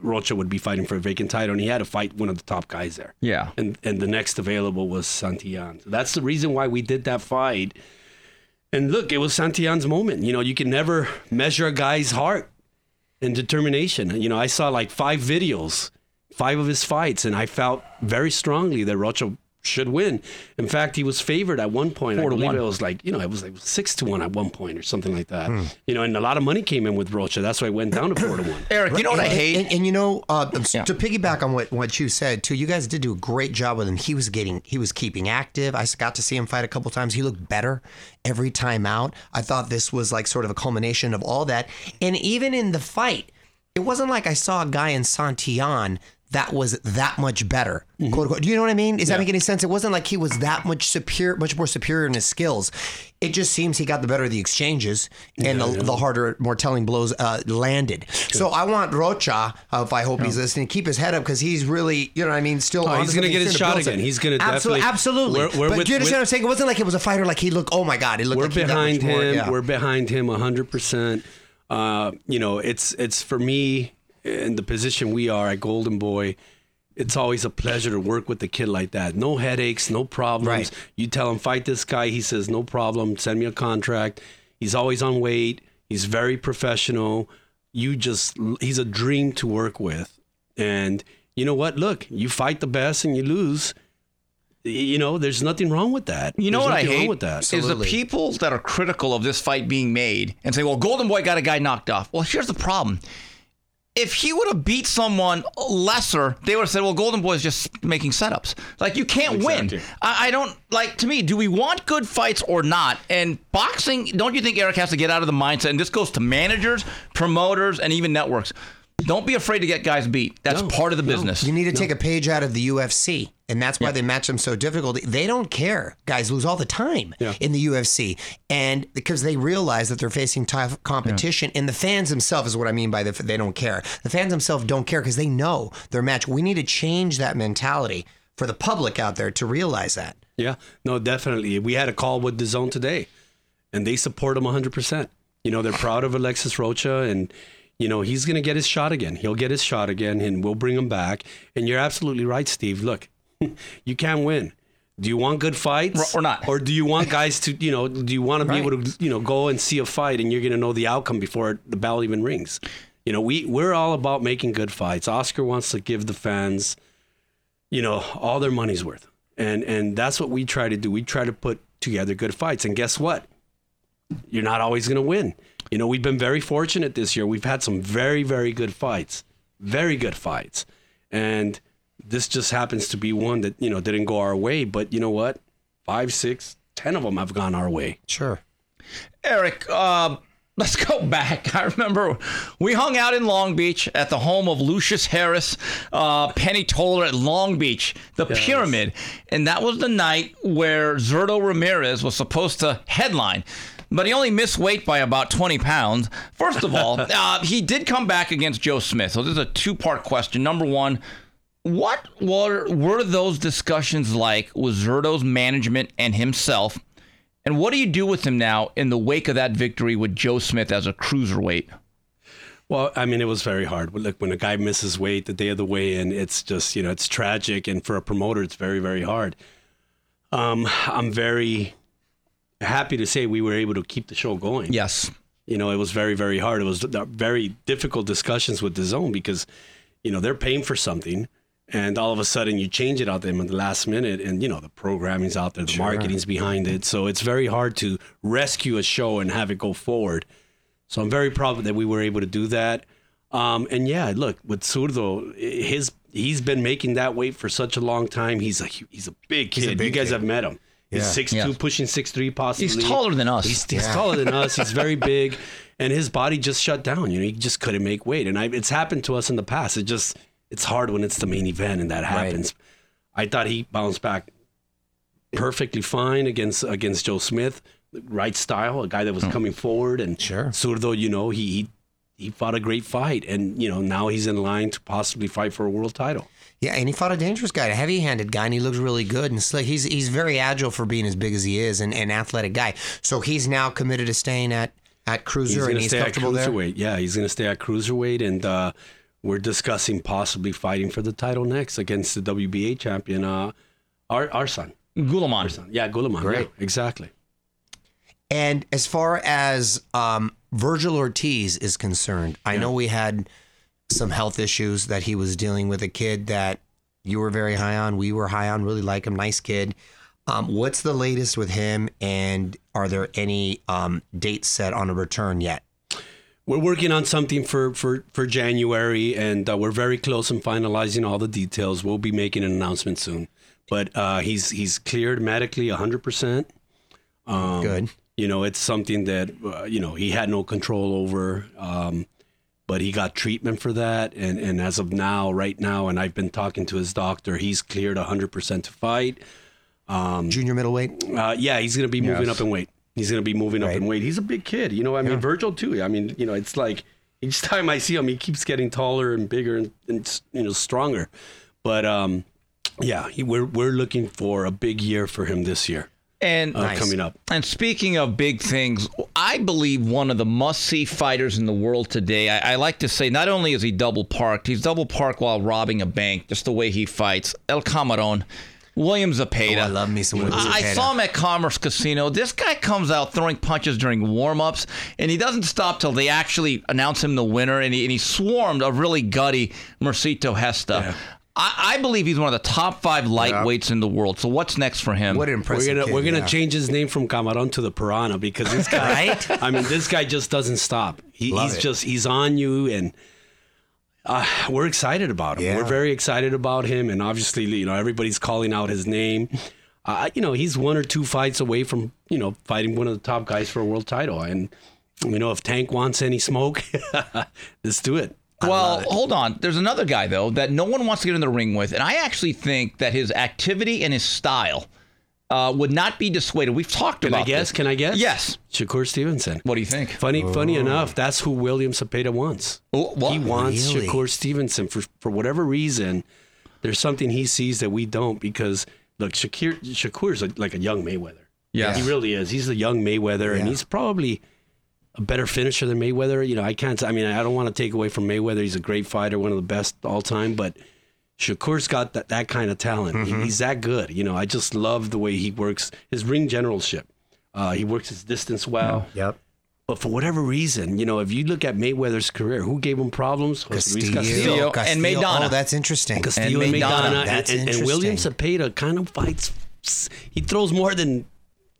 Rocha would be fighting for a vacant title, and he had to fight one of the top guys there. Yeah. And and the next available was Santillan. So that's the reason why we did that fight. And look, it was Santillan's moment. You know, you can never measure a guy's heart and determination. You know, I saw like five videos, five of his fights, and I felt very strongly that Rocha should win. In fact, he was favored at one point. Four to one. it was like, you know, it was like six to one at one point or something like that. Hmm. You know, and a lot of money came in with Rocha. That's why it went down to four to one. Eric, you know what I And- hate? And, and you know, uh, Yeah. to piggyback on what, what you said too, you guys did do a great job with him. He was getting, he was keeping active. I got to see him fight a couple times. He looked better every time out. I thought this was like sort of a culmination of all that. And even in the fight, it wasn't like I saw a guy in Santillan that was that much better. Quote unquote. Do you know what I mean? Does that make any sense? It wasn't like he was that much superior, much more superior in his skills. It just seems he got the better of the exchanges and the, the harder, more telling blows uh, landed. So I want Rocha, uh, if I hope he's listening, keep his head up because he's really, you know what I mean, still Oh, he's gonna get his shot again. it. He's gonna absolutely, definitely- absolutely. We're- we're but with- do you understand with- what I'm saying? It wasn't like it was a fighter like he looked. Oh my God, it looked we're like he behind more- him. yeah. We're behind him hundred percent. Uh, you know, it's it's for me in the position we are at Golden Boy. It's always a pleasure to work with a kid like that. No headaches, no problems. Right. You tell him fight this guy, he says no problem. Send me a contract. He's always on weight. He's very professional. You just he's a dream to work with. And you know what? Look, you fight the best and you lose. You know, there's nothing wrong with that. You know There's what I hate with that. is the people that are critical of this fight being made and say, "Well, Golden Boy got a guy knocked off." Well, here's the problem: if he would have beat someone lesser, they would have said, "Well, Golden Boy is just making setups." Like you can't Exactly. win. I, I don't like. To me, do we want good fights or not? And boxing, don't you think Eric has to get out of the mindset? And this goes to managers, promoters, and even networks. Don't be afraid to get guys beat. That's No, part of the no. business. You need to take a page out of the UFC, and that's why they match them so difficult. They don't care. Guys lose all the time Yeah. in the UFC, and because they realize that they're facing tough competition, and the fans themselves is what I mean by the they don't care. The fans themselves don't care because they know their match. We need to change that mentality for the public out there to realize that. Yeah, no, definitely. We had a call with DAZN today, and they support him 100%. You know, they're proud of Alexis Rocha, and, you know, he's going to get his shot again. He'll get his shot again, and we'll bring him back. And you're absolutely right, Steve. Look, you can't win. Do you want good fights Or- not? Or do you want guys to, you know, do you want to be able to, you know, go and see a fight and you're going to know the outcome before the bell even rings? You know, we we're all about making good fights. Oscar wants to give the fans you know, all their money's worth. And and that's what we try to do. We try to put together good fights. And guess what? You're not always going to win. You know, we've been very fortunate this year. We've had some very very good fights. Very good fights. And this just happens to be one that, you know, didn't go our way, but you know what? Five, six, ten of them have gone our way. Sure. Eric, uh, let's go back. I remember we hung out in Long Beach at the home of Lucius Harris, uh, Penny Toller at Long Beach, the Pyramid. And that was the night where Zurdo Ramirez was supposed to headline. But he only missed weight by about 20 pounds. First of all, uh, he did come back against Joe Smith. So this is a two part question. Number one, what were, were those discussions like with Zurdo's management and himself? And what do you do with him now in the wake of that victory with Joe Smith as a cruiserweight? Well, I mean, it was very hard. Look, when a guy misses weight the day of the weigh-in, it's just you know it's tragic, and for a promoter, it's very very hard. Um, I'm very happy to say we were able to keep the show going. Yes. You know, it was very very hard. It was very difficult discussions with DAZN because you know they're paying for something. And all of a sudden, you change it out there in the last minute, and you know the programming's out there, the marketing's behind it, so it's very hard to rescue a show and have it go forward. So I'm very proud that we were able to do that. Um, and yeah, look with Zurdo his he's been making that weight for such a long time. He's a he's a big kid. a big you guys kid. have met him. He's Yeah. six two, Yeah. pushing six three, possibly. He's taller than us. He's, he's taller than us. He's very big, and his body just shut down. You know, he just couldn't make weight, and I, it's happened to us in the past. It just it's hard when it's the main event and that happens. I thought he bounced back perfectly fine against against Joe Smith, right style, a guy that was coming forward, and Sure. Zurdo, you know, he, he he fought a great fight, and you know now he's in line to possibly fight for a world title. Yeah, and he fought a dangerous guy, a heavy-handed guy, and he looks really good and slick. He's he's very agile for being as big as he is, and an athletic guy. So he's now committed to staying at at cruiser, going and he's stay at comfortable there. cruiserweight. Yeah, he's going to stay at cruiserweight, and uh, we're discussing possibly fighting for the title next against the WBA champion, uh, our our son. Goulamirian. Yeah, Goulamirian. Great. Yeah, exactly. And as far as um, Vergil Ortiz is concerned, I know we had some health issues that he was dealing with. A kid that you were very high on, we were high on, really like him, nice kid. Um, what's the latest with him, and are there any um, dates set on a return yet? We're working on something for for for January, and uh, we're very close in finalizing all the details. We'll be making an announcement soon. But uh, he's he's cleared medically 100. percent Good. You know, it's something that uh, you know he had no control over. Um, but he got treatment for that, and and as of now, right now, and I've been talking to his doctor, he's cleared 100% to fight. Junior middleweight. Uh, yeah, he's going to be moving Yes. up in weight. He's going to be moving up in weight. He's a big kid. You know, I mean, Vergil too. I mean, you know, it's like each time I see him, he keeps getting taller and bigger and, and you know stronger. But um, yeah, he, we're we're looking for a big year for him this year And uh, coming up. And speaking of big things, I believe one of the must-see fighters in the world today. I, I like to say, not only is he double parked, he's double parked while robbing a bank. Just the way he fights, El Camarón, William Zepeda. Oh, I love me some William I, I saw him at Commerce Casino. This guy comes out throwing punches during warm-ups, and he doesn't stop till they actually announce him the winner. And he, and he swarmed a really gutty Mercito Gesta. Yeah. I, I believe he's one of the top five lightweights in the world. So what's next for him? What an We're impressive gonna kid, we're gonna yeah. change his name from Camaron to the Piranha because this guy. Right? I mean, this guy just doesn't stop. He, he's it. just he's on you, and uh, we're excited about him. Yeah. We're very excited about him, and obviously, you know, everybody's calling out his name. Uh, you know, he's one or two fights away from you know fighting one of the top guys for a world title, and you know, if Tank wants any smoke, let's do it. Well, hold on. There's another guy though that no one wants to get in the ring with, and I actually think that his activity and his style uh, would not be dissuaded. We've talked about it. Can about I guess? this. Can I guess? Yes. Shakur Stevenson. What do you think? Funny, funny enough, that's who William Zepeda wants. Oh, what? He wants Really? Shakur Stevenson for for whatever reason. There's something he sees that we don't because look, Shakir Shakur's a, like a young Mayweather. Yeah, he really is. He's a young Mayweather, and he's probably a better finisher than Mayweather. You know, I can't. I mean, I don't want to take away from Mayweather. He's a great fighter, one of the best all time, but. Shakur's got that, that kind of talent. Mm-hmm. He's that good. You know, I just love the way he works his ring generalship. Uh, he works his distance well. Yep. But for whatever reason, you know, if you look at Mayweather's career, who gave him problems? Jose Luis Castillo. and Maidana. Oh, that's interesting. Castillo And and Maidana. Maidana. And, That's and, and William interesting. Zepeda kind of fights. He throws more than, than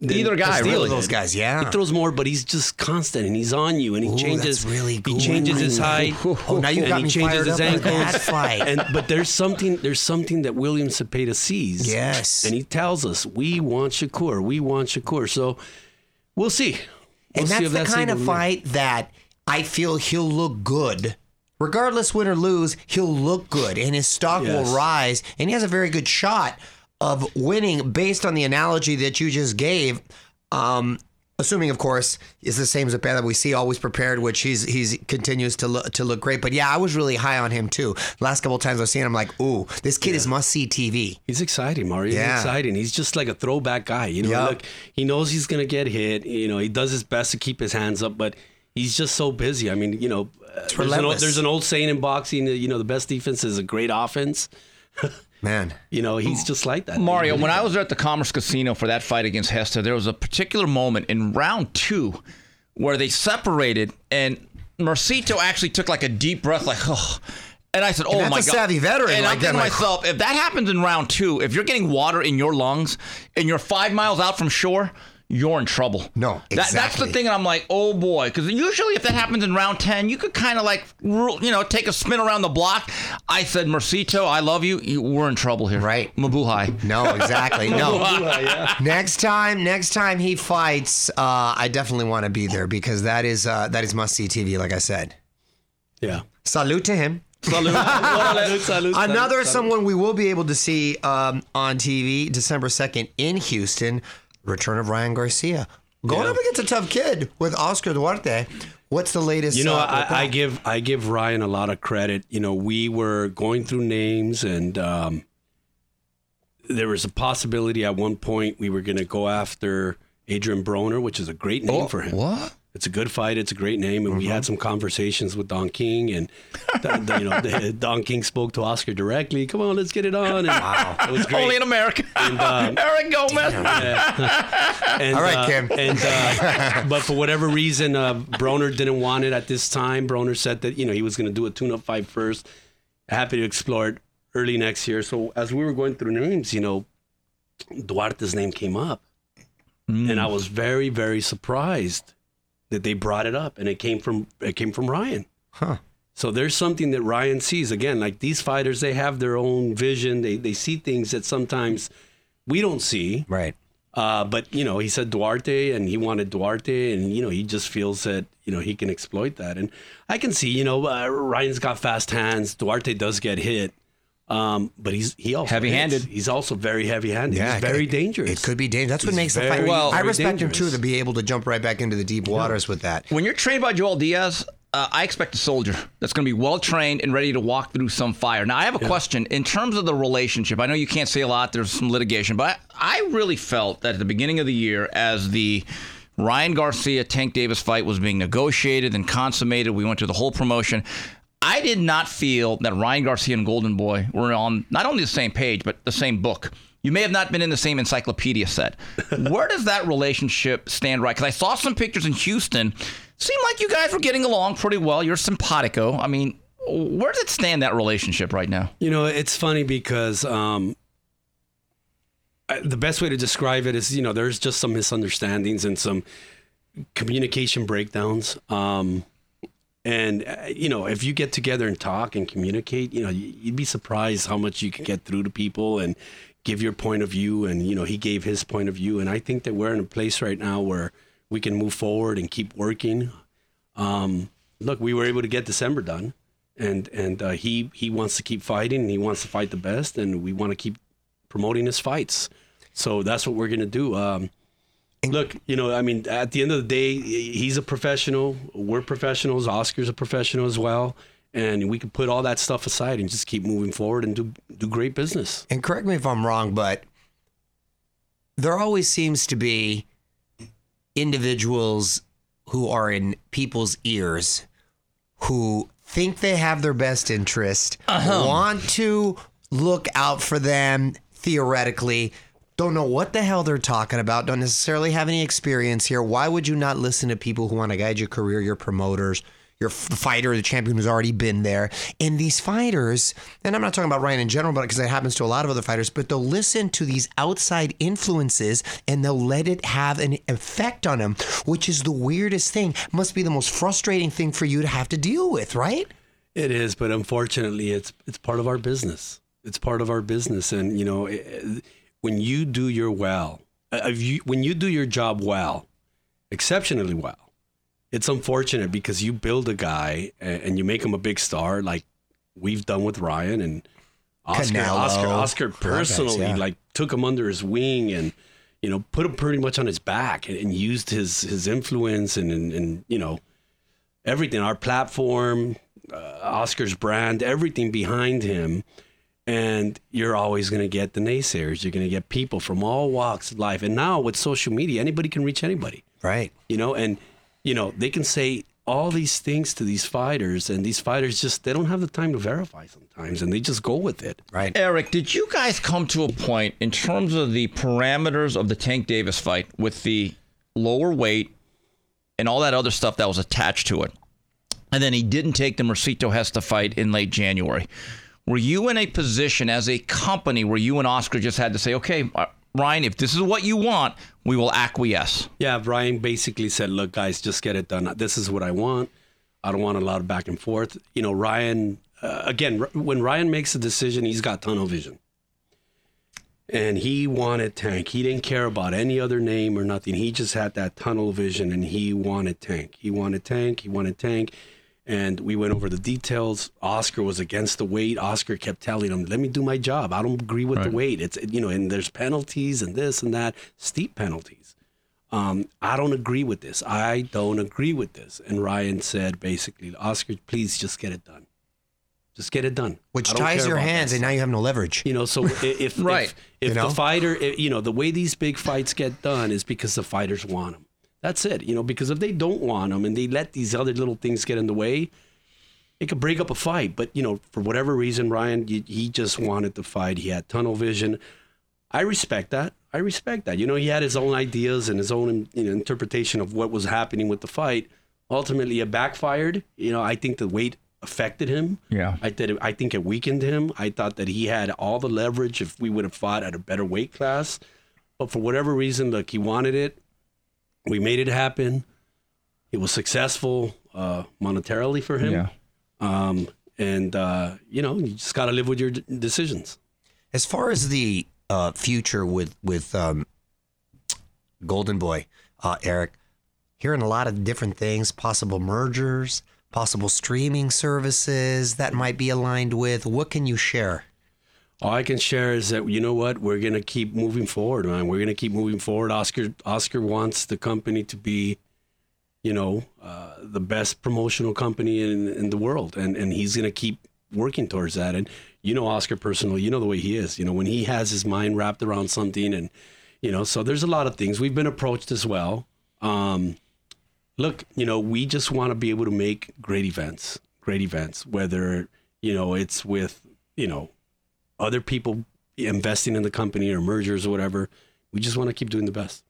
Either guy, really. Those guys, yeah. He throws more, but he's just constant and he's on you and he Ooh, changes. really He changes his height. Oh, now you and got he me changes fired his ankles. that fight. And but there's something there's something that William Zepeda sees. Yes. And he tells us we want Shakur. We want Shakur. So we'll see. We'll and see that's if the that's kind of fight that I feel he'll look good. Regardless win or lose, he'll look good and his stock Yes. will rise. And he has a very good shot of winning based on the analogy that you just gave. Um, assuming, of course, is the same Zepeda that we see always prepared, which he's he's continues to look to look great. But yeah, I was really high on him too. Last couple times I've seen him, I'm like, ooh, this kid is must see TV. He's exciting, Mario. He's Yeah. exciting. He's just like a throwback guy. You know, Yup. look, he knows he's gonna get hit. You know, he does his best to keep his hands up, but he's just so busy. I mean, you know, there's, an old, there's an old saying in boxing. You know, the best defense is a great offense. Man. You know, he's just like that. Mario, when I was at the Commerce Casino for that fight against Gesta, there was a particular moment in round two where they separated, and Mercito actually took like a deep breath, like, oh. And I said, "Oh that's my a god!" savvy veteran And like I'm thinking that, to like- myself, if that happens in round two, if you're getting water in your lungs and you're five miles out from shore, you're in trouble. No, That- that's the thing, and I'm like, "Oh boy," because usually if that happens in round ten, you could kind of like, you know, take a spin around the block. I said, "Mercito, I love you. you we're in trouble here." Right. Mabuhay. No, exactly. No. Next time, next time he fights, uh, I definitely want to be there because that is uh, that is must see TV. Like I said, yeah. salute to him. Salud. Salud, salud, Another someone we will be able to see um, on TV December second in Houston. Return of Ryan Garcia going Yeah. up against a tough kid with Oscar Duarte. What's the latest? You know, uh, I, I give I give Ryan a lot of credit. You know, we were going through names, and um, there was a possibility at one point we were going to go after Adrien Broner, which is a great name for him. Oh, What? It's a good fight. It's a great name, and we had some conversations with Don King, and the, you know, the, Don King spoke to Oscar directly. Come on, let's get it on. And It was great. Only in America. um, Eric Gomez. And, All right, uh, Kim. And uh, but for whatever reason, uh, Broner didn't want it at this time. Broner said that you know he was going to do a tune-up fight first. Happy to explore it early next year. So as we were going through names, you know, Duarte's name came up, and I was very very surprised that they brought it up, and it came from it came from Ryan. Huh. So there's something that Ryan sees. Again, like these fighters, they have their own vision. They they see things that sometimes we don't see. right. Uh, but you know, he said Duarte, and he wanted Duarte, and you know, he just feels that you know he can exploit that, and I can see, you know, uh, Ryan's got fast hands. Duarte does get hit, um, but he's he also Heavy-handed. hits. He's also very heavy-handed. Yeah, he's very could- dangerous. It could be dangerous. That's what He's makes the very, fight. Well- I very respect him too to be able to jump right back into the deep waters with that. When you're trained by Joel Diaz, uh, I expect a soldier that's going to be well trained and ready to walk through some fire. Now, I have a question in terms of the relationship. I know you can't say a lot. There's some litigation, but I, I really felt that at the beginning of the year, as the Ryan Garcia Tank Davis fight was being negotiated and consummated, we went through the whole promotion. I did not feel that Ryan Garcia and Golden Boy were on not only the same page, but the same book. You may have not been in the same encyclopedia set. Where does that relationship stand right? Because I saw some pictures in Houston. Seemed like you guys were getting along pretty well. You're simpatico. I mean, where does it stand that relationship right now? You know, it's funny because um, I- the best way to describe it is, you know, there's just some misunderstandings and some communication breakdowns. Um, and uh, you know, if you get together and talk and communicate, you know, you'd be surprised how much you can get through to people and give your point of view. And you know, he gave his point of view, and I think that we're in a place right now where we can move forward and keep working. Um, look, we were able to get December done, and and uh, he he wants to keep fighting, and he wants to fight the best, and we want to keep promoting his fights. So that's what we're gonna do. Um, look, you know, I mean, at the end of the day, he's a professional. We're professionals. Oscar's a professional as well, and we can put all that stuff aside and just keep moving forward and do do great business. And correct me if I'm wrong, but there always seems to be individuals who are in people's ears who think they have their best interest, uh-huh. want to look out for them theoretically, don't know what the hell they're talking about, don't necessarily have any experience here. Why would you not listen to people who want to guide your career, your promoters? Your fighter, the champion who's already been there. And these fighters, and I'm not talking about Ryan in general, but because it happens to a lot of other fighters, but they'll listen to these outside influences and they'll let it have an effect on them, which is the weirdest thing. Must be the most frustrating thing for you to have to deal with, right? It is, but unfortunately, it's it's part of our business. It's part of our business, and you know, eh, when you do your well, uh, if you, when you do your job well, exceptionally well, it's unfortunate because you build a guy and, and you make him a big star, like we've done with Ryan and Oscar. Canelo, Oscar, Oscar personally, yeah. like took him under his wing and you know put him pretty much on his back and, and used his his influence and, and and you know everything, our platform, uh, Oscar's brand, everything behind him. And you're always going to get the naysayers. You're going to get people from all walks of life. And now with social media, anybody can reach anybody, Right. you know, and, you know, they can say all these things to these fighters, and these fighters just, they don't have the time to verify sometimes, and they just go with it. Right. Eric, did you guys come to a point in terms of the parameters of the Tank Davis fight with the lower weight and all that other stuff that was attached to it? And then he didn't take the Mercito Gesta fight in late January. Were you in a position as a company where you and Oscar just had to say, okay, uh, Ryan, if this is what you want, we will acquiesce? Yeah, Ryan basically said, "Look, guys, just get it done. This is what I want. I don't want a lot of back and forth." You know, Ryan. Uh, again, when Ryan makes a decision, he's got tunnel vision, and he wanted Tank. He didn't care about any other name or nothing. He just had that tunnel vision, and he wanted Tank. He wanted Tank. He wanted Tank. And we went over the details. Oscar was against the weight. Oscar kept telling him, "Let me do my job. I don't agree with the weight. It's you know, and there's penalties and this and that, steep penalties." um, I don't agree with this. I don't agree with this. And Ryan said basically, Oscar, please just get it done. Just get it done. Which ties your hands, that and now you have no leverage. you know, so if Right. if, if You know? the fighter, i- you know, the way these big fights get done is because the fighters want them. That's it. You know, because if they don't want them and they let these other little things get in the way, it could break up a fight. But you know, for whatever reason, Ryan, he, he just wanted to fight. He had tunnel vision. I respect that. I respect that. You know, he had his own ideas and his own you know, interpretation of what was happening with the fight. Ultimately, it backfired. You know, I think the weight affected him. Yeah. I did. I think it weakened him. I thought that he had all the leverage if we would have fought at a better weight class. But for whatever reason, look, he wanted it. We made it happen. It was successful uh, monetarily for him. Yeah. Um, and uh, you know, you just got to live with your d- decisions. As far as the uh, future with with um, Golden Boy, uh, Eric. Hearing a lot of different things, possible mergers, possible streaming services that might be aligned with. What can you share? All I can share is that you know what we're gonna keep moving forward, man. We're gonna keep moving forward. Oscar Oscar wants the company to be, you know, uh, the best promotional company in in the world, and and he's gonna keep working towards that. And you know Oscar personally, you know the way he is. You know when he has his mind wrapped around something, and you know, so there's a lot of things we've been approached as well. Um, look, you know, we just want to be able to make great events, great events, whether you know it's with you know other people investing in the company or mergers or whatever. We just want to keep doing the best.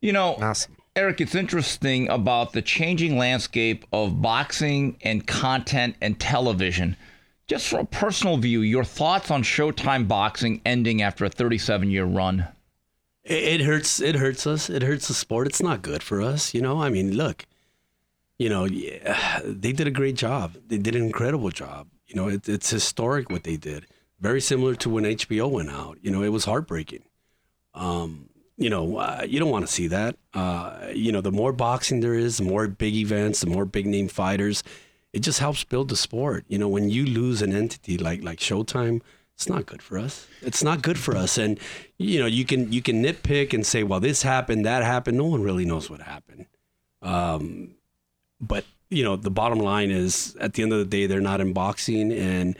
You know, Awesome. Eric, it's interesting about the changing landscape of boxing and content and television. Just from a personal view, your thoughts on Showtime boxing ending after a 37 year run? It, it hurts. It hurts us. It hurts the sport. It's not good for us. You know. I mean, look. You know, yeah, they did a great job. They did an incredible job. You know, it, it's historic what they did. Very similar to when HBO went out. You know, it was heartbreaking. Um, you know, uh, you don't want to see that. Uh, you know, the more boxing there is, the more big events, the more big name fighters, it just helps build the sport. You know, when you lose an entity like like Showtime, it's not good for us. It's not good for us. And you know, you can you can nitpick and say, well, this happened, that happened. No one really knows what happened. Um, but you know, the bottom line is, at the end of the day, they're not in boxing, and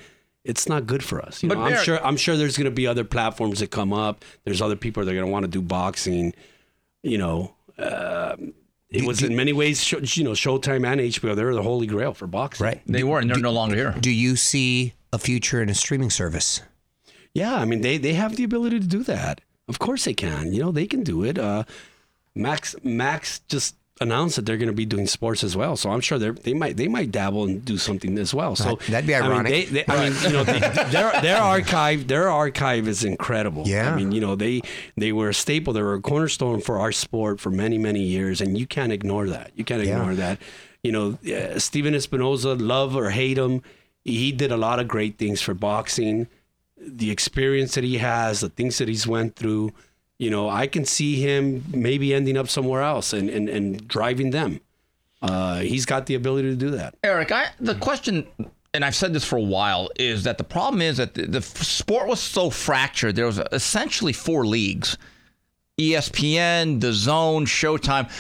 it's not good for us. You But know, I'm sure I'm sure there's going to be other platforms that come up. There's other people that are going to want to do boxing. You know, um it was in many ways, show, you know, Showtime and HBO. They're the holy grail for boxing. Right. They were, and they're no longer here. Do you see a future in a streaming service? Yeah, I mean they they have the ability to do that. Of course they can. You know, they can do it. Uh, Max Max just announced that they're going to be doing sports as well. So I'm sure they they might they might dabble and do something as well. So. That'd be I mean, ironic. they, they, I mean, you know, they, their their archive their archive is incredible. Yeah. I mean, you know, they they were a staple. They were a cornerstone for our sport for many many years, and you can't ignore that. You can't Yeah. ignore that. You know, uh, Stephen Espinoza, love or hate him, he did a lot of great things for boxing. The experience that he has, the things that he's went through, you know, I can see him maybe ending up somewhere else and and, and driving them. Uh, he's got the ability to do that. Eric, I, the question, and I've said this for a while, is that the problem is that the, the sport was so fractured. There was essentially four leagues ESPN, DAZN, Showtime.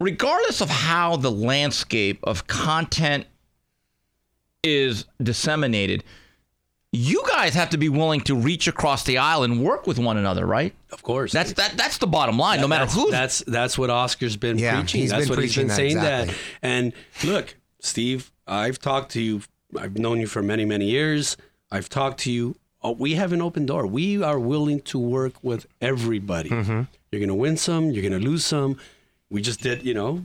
Regardless of how the landscape of content is disseminated, you guys have to be willing to reach across the aisle and work with one another, right? Of course, That's that. That's the bottom line. no matter who. that's that's what Oscar's been Yeah, preaching. he's that's been what preaching he's that, been saying exactly. that. And look, Steve, I've talked to you. I've known you for many many years. I've talked to you. Oh, we have an open door. We are willing to work with everybody. Mm-hmm. You're going to win some. You're going to lose some. We just did, you know,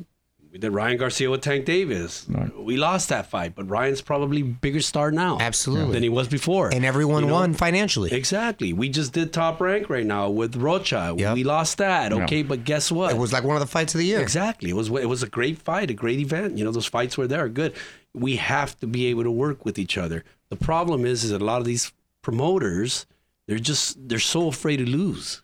we did Ryan Garcia with Tank Davis. We lost that fight, but Ryan's probably bigger star now, Absolutely. than he was before. And everyone You know? won financially. Exactly. We just did top rank right now with Rocha. Yep. We lost that. Okay, but guess what? It was like one of the fights of the year. exactly. It was it was a great fight, a great event. You know, those fights were there, good. We have to be able to work with each other. The problem is, is that a lot of these promoters, they're just they're so afraid to lose.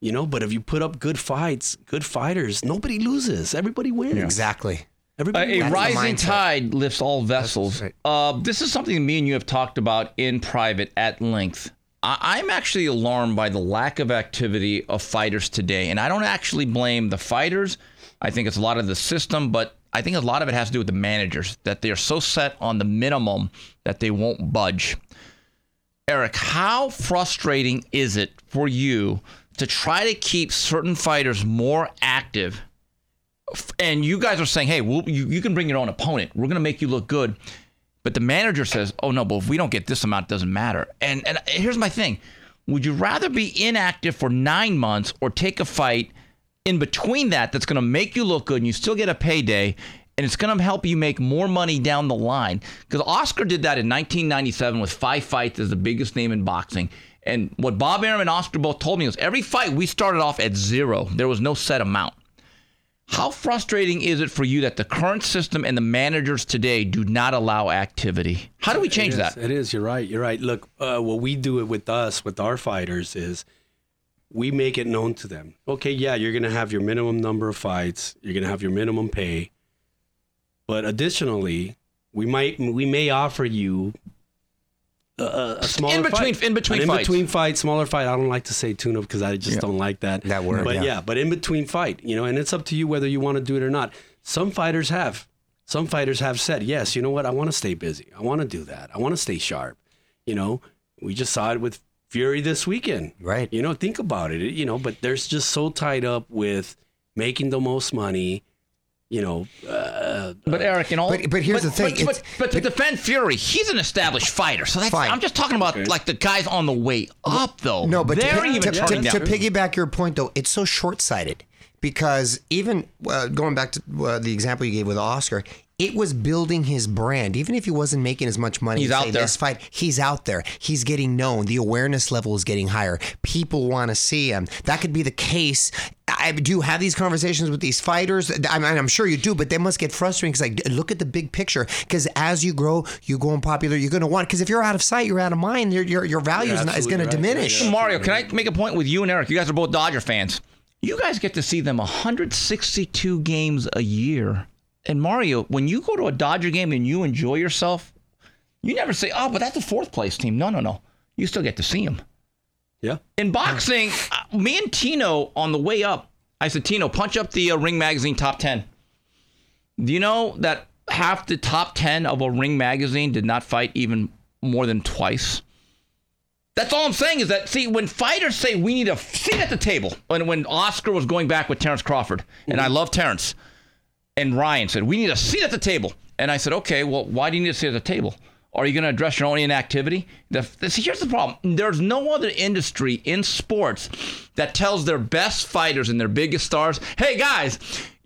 You know, but if you put up good fights, good fighters, nobody loses. Everybody wins. Exactly. Everybody A, a wins. rising tide lifts all vessels. right. Uh, this is something me and you have talked about in private at length. I, I'm actually alarmed by the lack of activity of fighters today, and I don't actually blame the fighters. I think it's a lot of the system, but I think a lot of it has to do with the managers that they are so set on the minimum that they won't budge. Eric, how frustrating is it for you to try to keep certain fighters more active and you guys are saying, hey, we'll, you, you can bring your own opponent. We're going to make you look good. But the manager says, oh, no, but if we don't get this amount, it doesn't matter. And, and here's my thing Would you rather be inactive for nine months or take a fight in between that that's going to make you look good and you still get a payday? And it's going to help you make more money down the line. Because Oscar did that in 1997 with five fights as the biggest name in boxing. And what Bob Arum and Oscar both told me was every fight we started off at zero. There was no set amount. How frustrating is it for you that the current system and the managers today do not allow activity? How do we change It is, that? It is. You're right. You're right. Look, uh, what we do it with us, with our fighters, is we make it known to them. Okay, yeah, you're gonna have your minimum number of fights. You're gonna have your minimum pay, but additionally, we might we may offer you a, a- a smaller In between- fight. in between in between fight, smaller fight. I don't like to say tune up because I just Yeah. don't like that. That word, But yeah. yeah. but in between fight, you know, and it's up to you whether you want to do it or not. Some fighters have. Some fighters have said, yes, you know what? I want to stay busy. I want to do that. I want to stay sharp. You know, we just saw it with Fury this weekend. Right. You know, think about it. You know, but there's just so tied up with making the most money. You know, uh, But Eric, and all. But- but here's the thing, But, but, it's- but to defend Fury, he's an established fighter. So that's. Fine. I'm just talking about like the guys on the way up, though. No, but they're to, even to, to, to piggyback your point, though, it's so short sighted because even uh, going back to uh, the example you gave with Oscar, it was building his brand. Even if he wasn't making as much money, He's as, out there. This fight, he's out there. He's getting known. The awareness level is getting higher. People want to see him. That could be the case. I do have these conversations with these fighters. I mean, I'm sure you do, but they must get frustrating because like, look at the big picture. Because as you grow, you go in popular. You're going to want. Because if you're out of sight, you're out of mind. Your your, your value is, not, is absolutely going to diminish. Yeah, Mario, can I make a point with you and Eric? You guys are both Dodger fans. You guys get to see them 162 games a year. And Mario, when you go to a Dodger game and you enjoy yourself, you never say, "Oh, but that's a fourth place team." No, no, no. You still get to see them. yeah. In boxing, uh, me and Tino on the way up, I said, Tino, punch up the uh, Ring Magazine top 10. Do you know that half the top 10 of a Ring Magazine did not fight even more than twice? That's all I'm saying is that, see, when fighters say we need a seat at the table, when, when Oscar was going back with Terrence Crawford, and I love Terrence, and Ryan said, we need a seat at the table. And I said, okay, well, why do you need a seat at the table? Are you going to address your own inactivity? The, see, here's the problem. There's no other industry in sports that tells their best fighters and their biggest stars, hey, guys,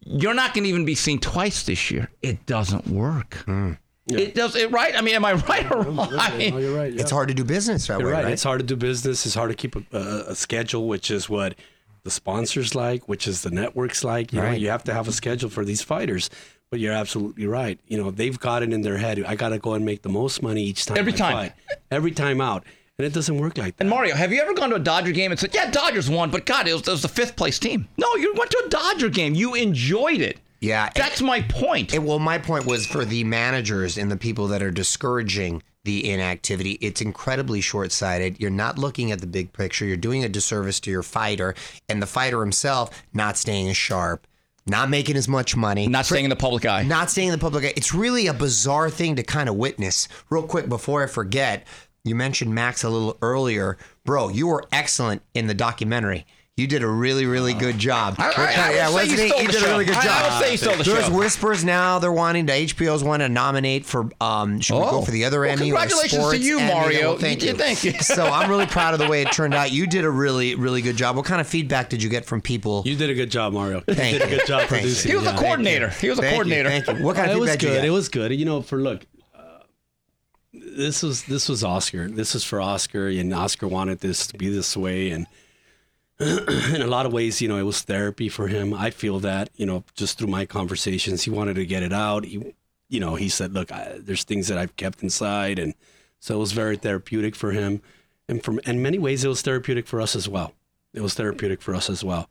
you're not going to even be seen twice this year. It doesn't work. Hmm. It does it right? I mean, am I right or wrong? No, you're right. Yeah. It's hard to do business that You're way, right. right? It's hard to do business. It's hard to keep a, a, a schedule, which is what the sponsors like, which is the networks like. You know, Right. you have to have a schedule for these fighters. But you're absolutely right. You know, they've got it in their head. I got to go and make the most money each time. Every I time. fight. Every time out, and it doesn't work like that. And Mario, have you ever gone to a Dodger game and said, "Yeah, Dodgers won, but God, it was, it was the fifth place team"? No, you went to a Dodger game. You enjoyed it. Yeah. That's my point. It- well, my point was for the managers and the people that are discouraging the inactivity, it's incredibly short sighted. You're not looking at the big picture. You're doing a disservice to your fighter, and the fighter himself not staying sharp, not making as much money, Not staying in the public eye. not staying in the public eye. It's really a bizarre thing to kind of witness. Real quick before I forget, you mentioned Max a little earlier. Bro, you were excellent in the documentary. You did a really, really good job. I- I- What I kind- would yeah, say you he? stole You the did a really good job. I would say you stole the There's show. whispers now. They're wanting to HBO's want to nominate for. Um, should we Oh. go for the other Well, Emmy? or congratulations to you, Emmy? Mario. Well, thank You- you. thank you. so I'm really proud of the way it turned out. You did a really, really good job. What kind of feedback did you get from people? you did a good job, Mario. Thank you did a good job producing. he was yeah. a coordinator. He was a Thank you, coordinator. Thank you. What kind of it was feedback did you good. It was good. You know, for look, uh, this was this was Oscar. This was for Oscar, and Oscar wanted this to be this way, and in a lot of ways, you know, it was therapy for him. I feel that, you know, just through my conversations, he wanted to get it out. He, you know, he said, "Look, I, there's things that I've kept inside," and so it was very therapeutic for him, and from in many ways, it was therapeutic for us as well. It was therapeutic for us as well.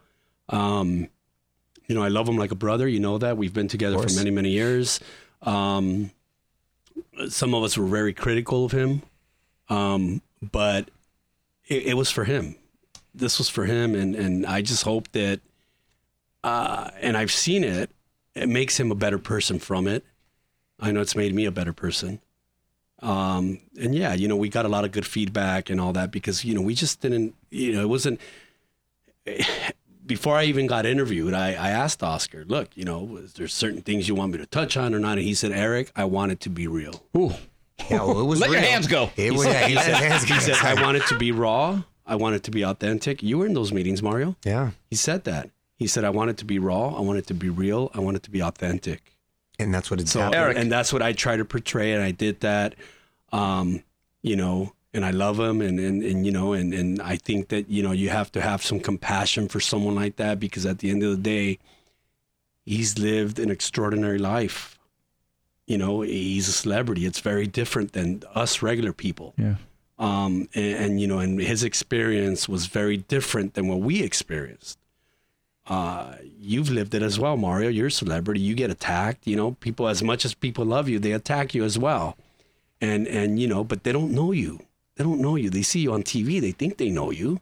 Um, you know, I love him like a brother. You know that we've been together for many, many years. Um, some of us were very critical of him, um, but it, it was for him. This was for him, and and I just hope that, uh, and I've seen it. It makes him a better person from it. I know it's made me a better person. Um, and yeah, you know, we got a lot of good feedback and all that because you know we just didn't, you know, it wasn't. Before I even got interviewed, I, I asked Oscar, "Look, you know, is there certain things you want me to touch on or not?" And he said, "Eric, I want it to be real." Ooh. Yeah, well, it was Let your hands go. It was, yeah, he let his hands go. He said, I want it to be raw. I want it to be authentic. You were in those meetings, Mario. Yeah, He said that. He said, I want it to be raw. I want it to be real. I want it to be authentic. and that's what it's So, about. Eric. and that's what I try to portray. And I did that, um, you know, and I love him. And, and, and, you know, and, and I think that, you know, you have to have some compassion for someone like that because at the end of the day, he's lived an extraordinary life. You know, he's a celebrity. It's very different than us regular people. Yeah. Um, and, and you know, and his experience was very different than what we experienced. Uh, you've lived it as well, Mario. You're a celebrity. You get attacked. You know, people as much as people love you, they attack you as well. And and you know, but they don't know you. They don't know you. They see you on TV. They think they know you.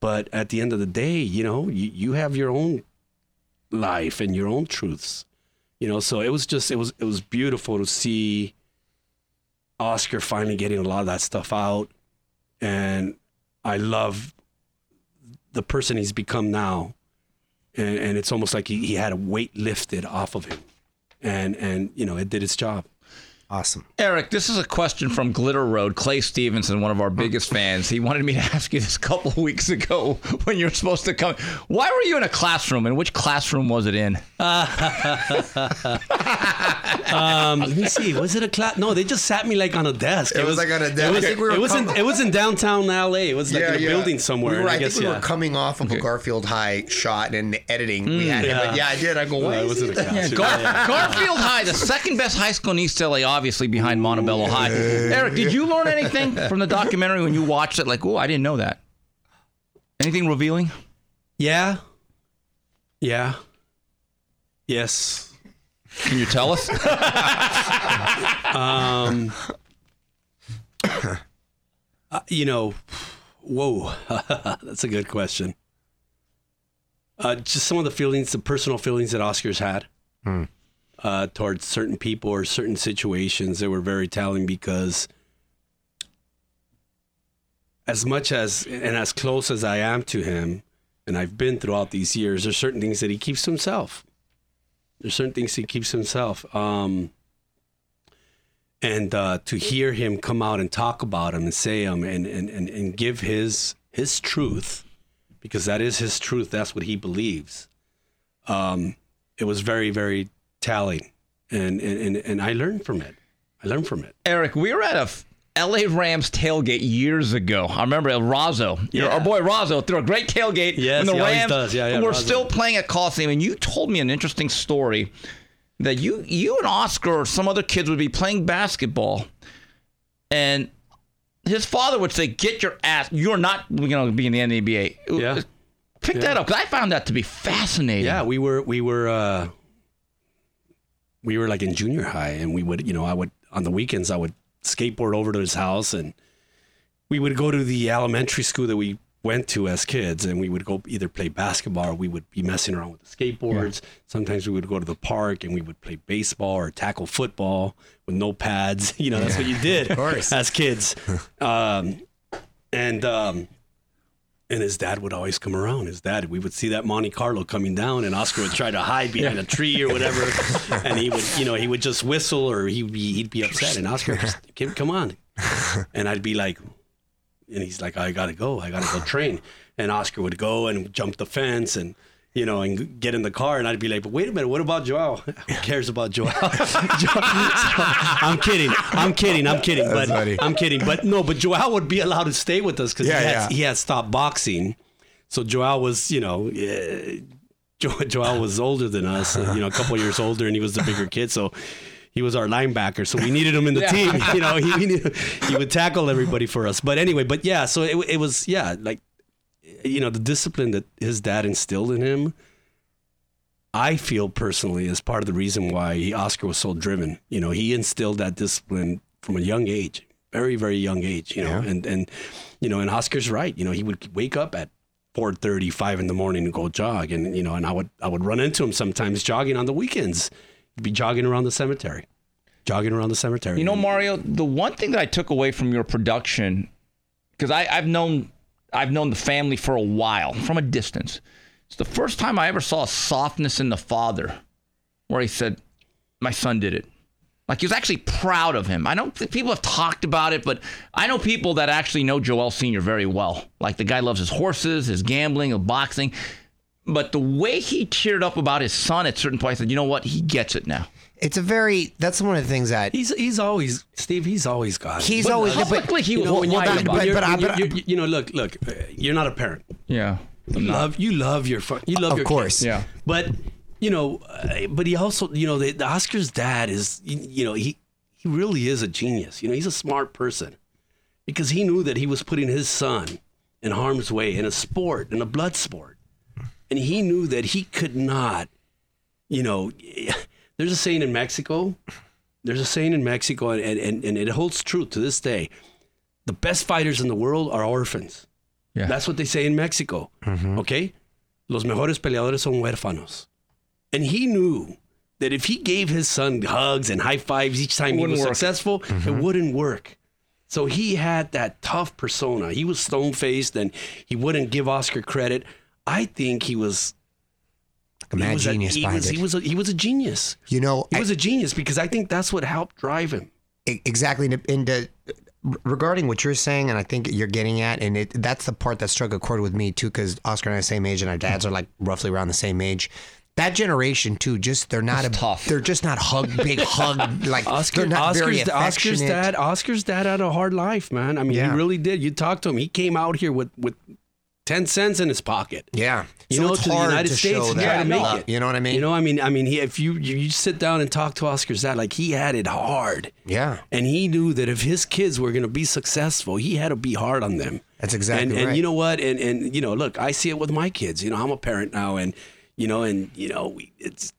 But at the end of the day, you know, you, you have your own life and your own truths. You know, so it was just it was it was beautiful to see Oscar finally getting a lot of that stuff out. And I love the person he's become now. And and it's almost like he, he had a weight lifted off of him. And and you know, it did its job. Awesome. Eric, this is a question from Glitter Road. Clay Stevenson, one of our biggest fans, he wanted me to ask you this a couple of weeks ago when you're supposed to come. Why were you in a classroom, and which classroom was it in? Um, let me see. Was it a class? No, they just sat me like on a desk. It was like on a desk. It was, I think we it was in it was in downtown LA. It was like in a building somewhere. We were, I I, guess think we yeah. were coming off of a Garfield High shot and editing. we had yeah. it. But yeah, I did. I go, why it is wasn't he a class. Gar- Yeah. Garfield High, the second best high school in East LA, obviously behind Montebello High. Eric, did you learn anything from the documentary when you watched it? Like, oh, I didn't know that. Anything revealing? Yeah. Yeah. Yes. Can you tell us? Um, uh, you know, whoa, that's a good question. Uh, just some of the feelings, the personal feelings that Oscar's had uh, towards certain people or certain situations that were very telling because as much as and as close as I am to him, and I've been throughout these years, there's certain things that he keeps himself. There's certain things he keeps himself. Um, and uh, to hear him come out and talk about him and say him and, and, and, and give his his truth, because that is his truth. That's what he believes. Um, it was very, very telling. And, and, and, I learned from it. I learned from it. Eric, we were at a f- LA Rams tailgate years ago. I remember El Razo, Yeah. our boy Razo, threw a great tailgate Yes, when the he Rams does. Yeah, yeah, were still playing at Coliseum. And you told me an interesting story that you, you and Oscar or some other kids would be playing basketball, and his father would say, "Get your ass! You're not going to be in the NBA." Yeah. Pick that up because I found that to be fascinating. Yeah, we were we were uh we were like in junior high and we would, you know, I would on the weekends I would skateboard over to his house and we would go to the elementary school that we went to as kids and we would go either play basketball or we would be messing around with the skateboards. Sometimes we would go to the park and we would play baseball or tackle football with no pads. You know, that's what you did of course. as kids. um, and um, and his dad would always come around. His dad, we would see that Monte Carlo coming down, and Oscar would try to hide behind a tree or whatever, and he would, you know, he would just whistle or he'd be he'd be upset, and Oscar just "Come- come on, and I'd be like, and he's like, I gotta go, I gotta go train, and Oscar would go and jump the fence and. You know, and get in the car, and I'd be like, "But wait a minute, what about Joel? Who cares about Joel?" Joel- So, I'm kidding, I'm kidding, I'm kidding, but funny. I'm kidding, but no, but Joel would be allowed to stay with us because Yeah, he, had, yeah. he had stopped boxing. So Joel was, you know, uh, jo- Joel was older than us, uh, you know, a couple years older, and he was the bigger kid. So he was our linebacker. So we needed him in the team. You know, he we needed, he would tackle everybody for us. But anyway, but yeah, so it, it was yeah, like you know, the discipline that his dad instilled in him. I feel personally is part of the reason why he, Oscar was so driven. You know, he instilled that discipline from a young age, very very young age. You know, Yeah. and and you know, and Oscar's right. You know, he would wake up at 4:30, 5 in the morning and go jog, and you know, and I would I would run into him sometimes jogging on the weekends. He'd be jogging around the cemetery, jogging around the cemetery. You know, Mario, the one thing that I took away from your production, because I I've known I've known the family for a while from a distance. It's the first time I ever saw a softness in the father, where he said, "My son did it." Like he was actually proud of him. I know th- people have talked about it, but I know people that actually know Joel Senior very well. Like the guy loves his horses, his gambling, his boxing. But the way he cheered up about his son at certain points, I said, you know what? He gets it now. It's a very. That's one of the things that he's he's always Steve. He's always got. it. he's But- always. but- Publicly, he you was know, when lying you're, about when it. you're- but I- but I- you're- you're- you know, look, look, uh, you're not a parent. Yeah. You love, you love your, you love Of your course. kids. Yeah. But you know, uh, but he also, you know, the, the Oscar's dad is, you, you know, he he really is a genius. You know, he's a smart person. because he knew that he was putting his son in harm's way in a sport, in a blood sport. And he knew that he could not, you know, there's a saying in Mexico, there's a saying in Mexico, and, and, and it holds true to this day. The best fighters in the world are orphans. Yeah. That's what they say in Mexico. Mm-hmm. Okay? Los mejores peleadores son huérfanos. And he knew that if he gave his son hugs and high fives each time he was work. successful, it mm-hmm. wouldn't work. So he had that tough persona. He was stone faced and he wouldn't give Oscar credit. I think he was a mad he was a- genius he was. He was a, he was a genius. you know, He I- was a genius because I think that's what helped drive him. Exactly and- and uh, regarding what you're saying and i think you're getting at and it that's the part that struck a chord with me too because oscar and i are the same age and our dads are like roughly around the same age that generation too just they're not It's a, tough. they're just not hug big hug like Oscar, they're not very Oscar's, Oscar's dad. Oscar's dad had a hard life, man. I mean, Yeah. he really did. You talk to him. He came out here with with ten cents in his pocket. yeah You so know, it's to the United to States show and try to make it. you know what i mean You know, I mean, I mean, he, if you, you you sit down and talk to Oscar dad, like he had it hard, yeah and he knew that if his kids were going to be successful, he had to be hard on them. That's exactly and, And you know what? And and you know, look, I see it with my kids. You know, I'm a parent now, and you know, and you know, we, it's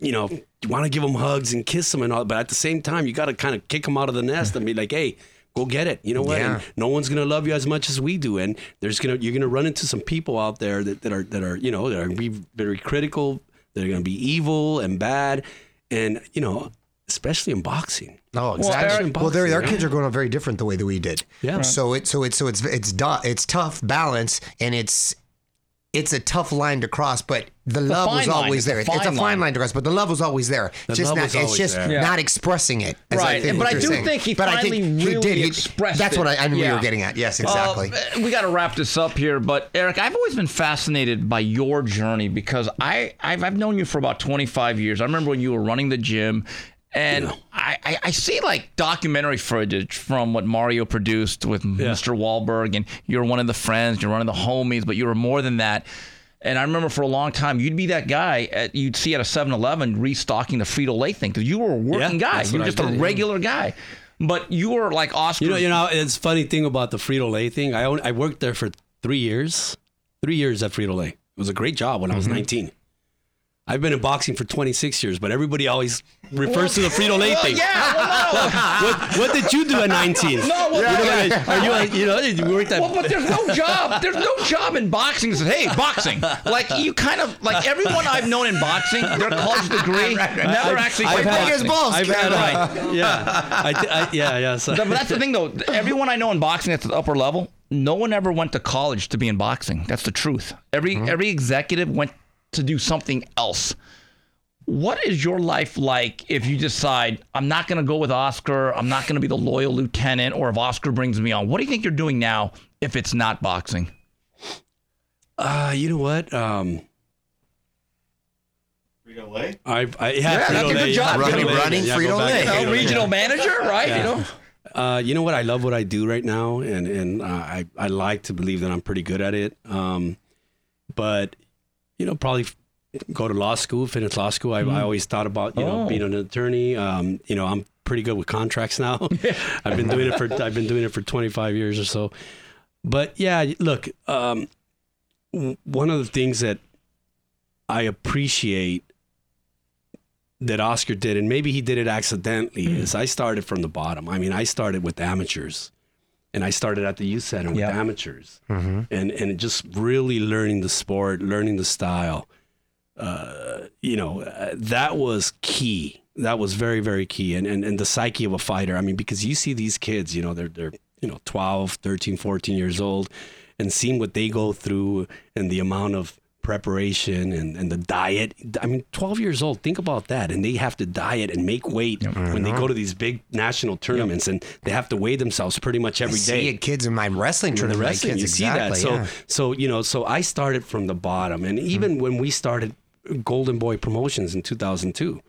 you know, you want to give them hugs and kiss them and all, but at the same time, you got to kind of kick them out of the nest and be like, hey. Go get it. You know what? Yeah. No one's gonna love you as much as we do, and there's gonna you're gonna run into some people out there that, that are that are you know that are be very critical. They're gonna be evil and bad, and you know, especially in boxing. Oh, exactly. Well, their their boxing, kids are growing up very different the way that we did. Yeah. So it so it's so it's it's du- it's tough balance and it's it's a tough line to cross, but the love was fine line. always It's a there. It's a fine fine line. line to cross, but the love was always there. The just love not, was it's always just there. Yeah. not expressing it. as Right, think but I do saying. think he But I finally think really did. He- expressed That's it. what I, I knew you Yeah. were getting at. Yes, exactly. Uh, we got to wrap this up here, but Eric, I've always been fascinated by your journey because I I've, I've known you for about 25 years. I remember when you were running the gym, and I, I I see like documentary footage from what Mario produced with Mr. Wahlberg, and you're one of the friends, you're one of the homies, but you were more than that. And I remember for a long time, you'd be that guy at, you'd see at a 7-Eleven restocking the Frito Lay thing because you were a working Yeah, guy. You were just a yeah. regular guy. But you were like Oscar. You know, you know, it's funny thing about the Frito Lay thing. I own, I worked there for three years, three years at Frito Lay. It was a great job when I was Mm-hmm. 19. I've been in boxing for 26 years, but everybody always refers to the Frito Lay thing. yeah, well, no. What, what did you do at 19? No, well, yeah. Are you, like, you know, you worked at Well, but there's no job. There's no job in boxing says, "Hey, boxing." Like you kind of like everyone I've known in boxing, their college degree never actually I've played had- boxing. balls, I've had, Right. yeah, I, I, yeah, yeah. So. But that's the thing, though. Everyone I know in boxing at the upper level, no one ever went to college to be in boxing. That's the truth. Every mm-hmm. every executive went to do something else. What is your life like if you decide I'm not going to go with Oscar, I'm not going to be the loyal lieutenant, or if Oscar brings me on? What do you think you're doing now if it's not boxing? Uh, you know what? Um, Frito Lay? I've, I, yeah, Yeah, that's a Frito-Lay, good yeah, job. Frito-Lay, Running- running yeah, go Frito-Lay. You know, Frito-Lay. regional manager, right? You know. Uh, you know what? I love what I do right now, and and uh, I I like to believe that I'm pretty good at it. Um, but you know, probably go to law school, finish law school. I, I always thought about you know Oh. being an attorney. Um, you know, I'm pretty good with contracts now. I've been doing it for I've been doing it for 25 years or so. But yeah, look, um, w- one of the things that I appreciate that Oscar did, and maybe he did it accidentally, Mm. is I started from the bottom. I mean, I started with amateurs, and I started at the youth center with Yeah. amateurs, and and just really learning the sport, learning the style. Uh, you know, uh, that was key. That was very very key, and, and and the psyche of a fighter. I mean, because you see these kids, you know, they're they're you know 12, 13, 14 years old, and seeing what they go through and the amount of preparation and, and the diet. I mean, 12 years old, think about that. And they have to diet and make weight when they go to these big national tournaments and they have to weigh themselves pretty much every I see kids in my wrestling In the tournament. wrestling, kids, you see that. exactly, So, yeah. so you know, so I started from the bottom, and even mm-hmm. when we started Golden Boy Promotions in 2002,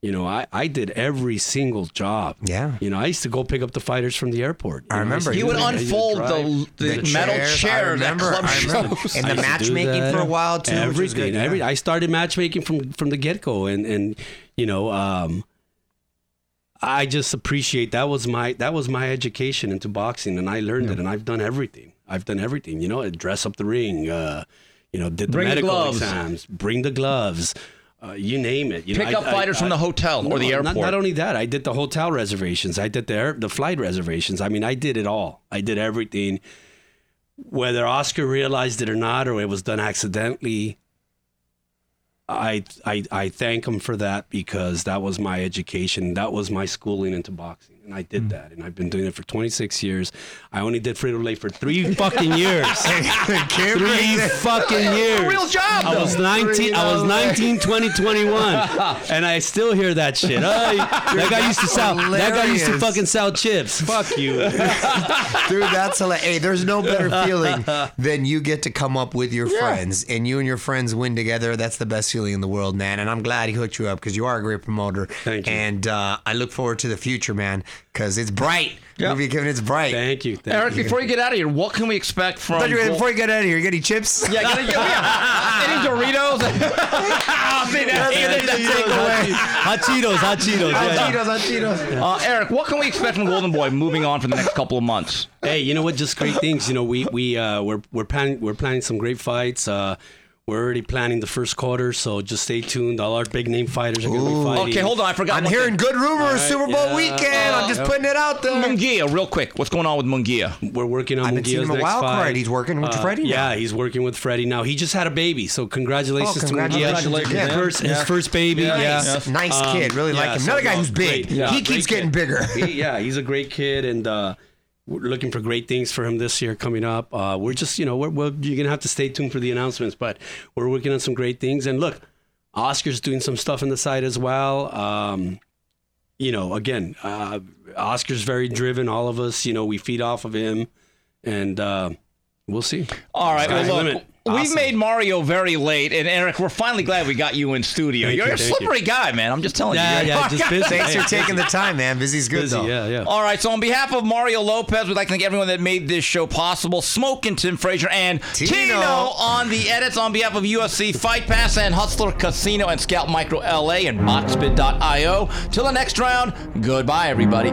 you know, I, I did every single job. Yeah. You know, I used to go pick up the fighters from the airport. You I know, remember. used to He would that. I used to unfold the, the, The metal chairs, I chairs at club I remember. shows. And the used to do matchmaking for a while too. Everything, good, yeah. every I started matchmaking from from the get go, and and you know, um, I just appreciate that was my that was my education into boxing, and I learned it, and I've done everything. I've done everything. You know, dress up the ring. Uh, you know, did the Bring medical gloves. exams, bring the gloves. Uh, you name it. You Pick I- up I- fighters from I- the hotel or the no, airport. Not, not only that, I did the hotel reservations. I did the air, the flight reservations. I mean, I did it all. I did everything. Whether Oscar realized it or not, or it was done accidentally, I I I thank him for that because that was my education. That was my schooling into boxing, and I Hmm. did that, and I've been doing it for 26 years. I only did Frito Lay for three fucking years. three fucking years. real job, I was 19. I was 19, 20, 21, and I still hear that shit. Oh, that guy used to sell. That guy used to fucking sell chips. Fuck you. Dude, that's hilarious. Hey, there's no better feeling than you get to come up with your friends and you and your friends win together. That's the best feeling in the world, man. And I'm glad he hooked you up because you are a great promoter. Thank you. And uh, I look forward to the future, man, because it's bright. Yeah. Movie Kevin, it's bright. Thank you. Thank Eric, you. before you get out of here, what can we expect from? Thought you were- Gold- before you get out of here, you got any chips? yeah, get, yeah. any Doritos? Ah, see, that- That's the. Hot Cheetos, hot Cheetos. Hot yeah, yeah. Cheetos, hot Cheetos. Uh, Eric, what can we expect from Golden Boy moving on for the next couple of months? Hey, you know what? Just great things. You know, we we uh, we're we're planning we're planning some great fights. Uh, we're already planning the first quarter, so just stay tuned. All our big name fighters are going to be fighting. Okay, hold on, I forgot. I'm one hearing thing. good rumors, Super Bowl yeah. weekend. I'm just Uh, putting it out there. Munguia, real quick. What's going on with Munguia? We're working on I've been seeing Munguia's him a next wild fight. card. He's working with Uh, Freddie now. Yeah, he's working with Freddie now. He just had a baby, so congratulations, Oh, congratulations to Munguia. again. His first, his first baby. Yeah. Yeah, Yes. Nice Um, kid. Really like yeah, him. so Another guy who's big. great. Yeah, he keeps getting bigger. He- yeah, he's a great kid, and uh, we're looking for great things for him this year coming up. Uh, we're just, you know, we're, we're, you're gonna have to stay tuned for the announcements, but we're working on some great things. And look, Oscar's doing some stuff on the side as well. Um, you know, again, uh, Oscar's very driven. All of us, you know, we feed off of him, and uh, we'll see. All right, well, look, limit. we've made Mario very late, and Eric, we're finally glad we got you in studio. Thank You're you, a thank slippery guy, man. I'm just telling Yeah, you. yeah, just busy. Thanks for taking the time, man. Busy's good Busy, though. yeah, yeah. All right, so on behalf of Mario Lopez, we'd like to thank everyone that made this show possible. Smoke and Tim Frazier and Tino. Tino. on the edits on behalf of UFC Fight Pass and Hustler Casino and Scalp Micro LA and Boxbit.io. Till the next round, goodbye, everybody.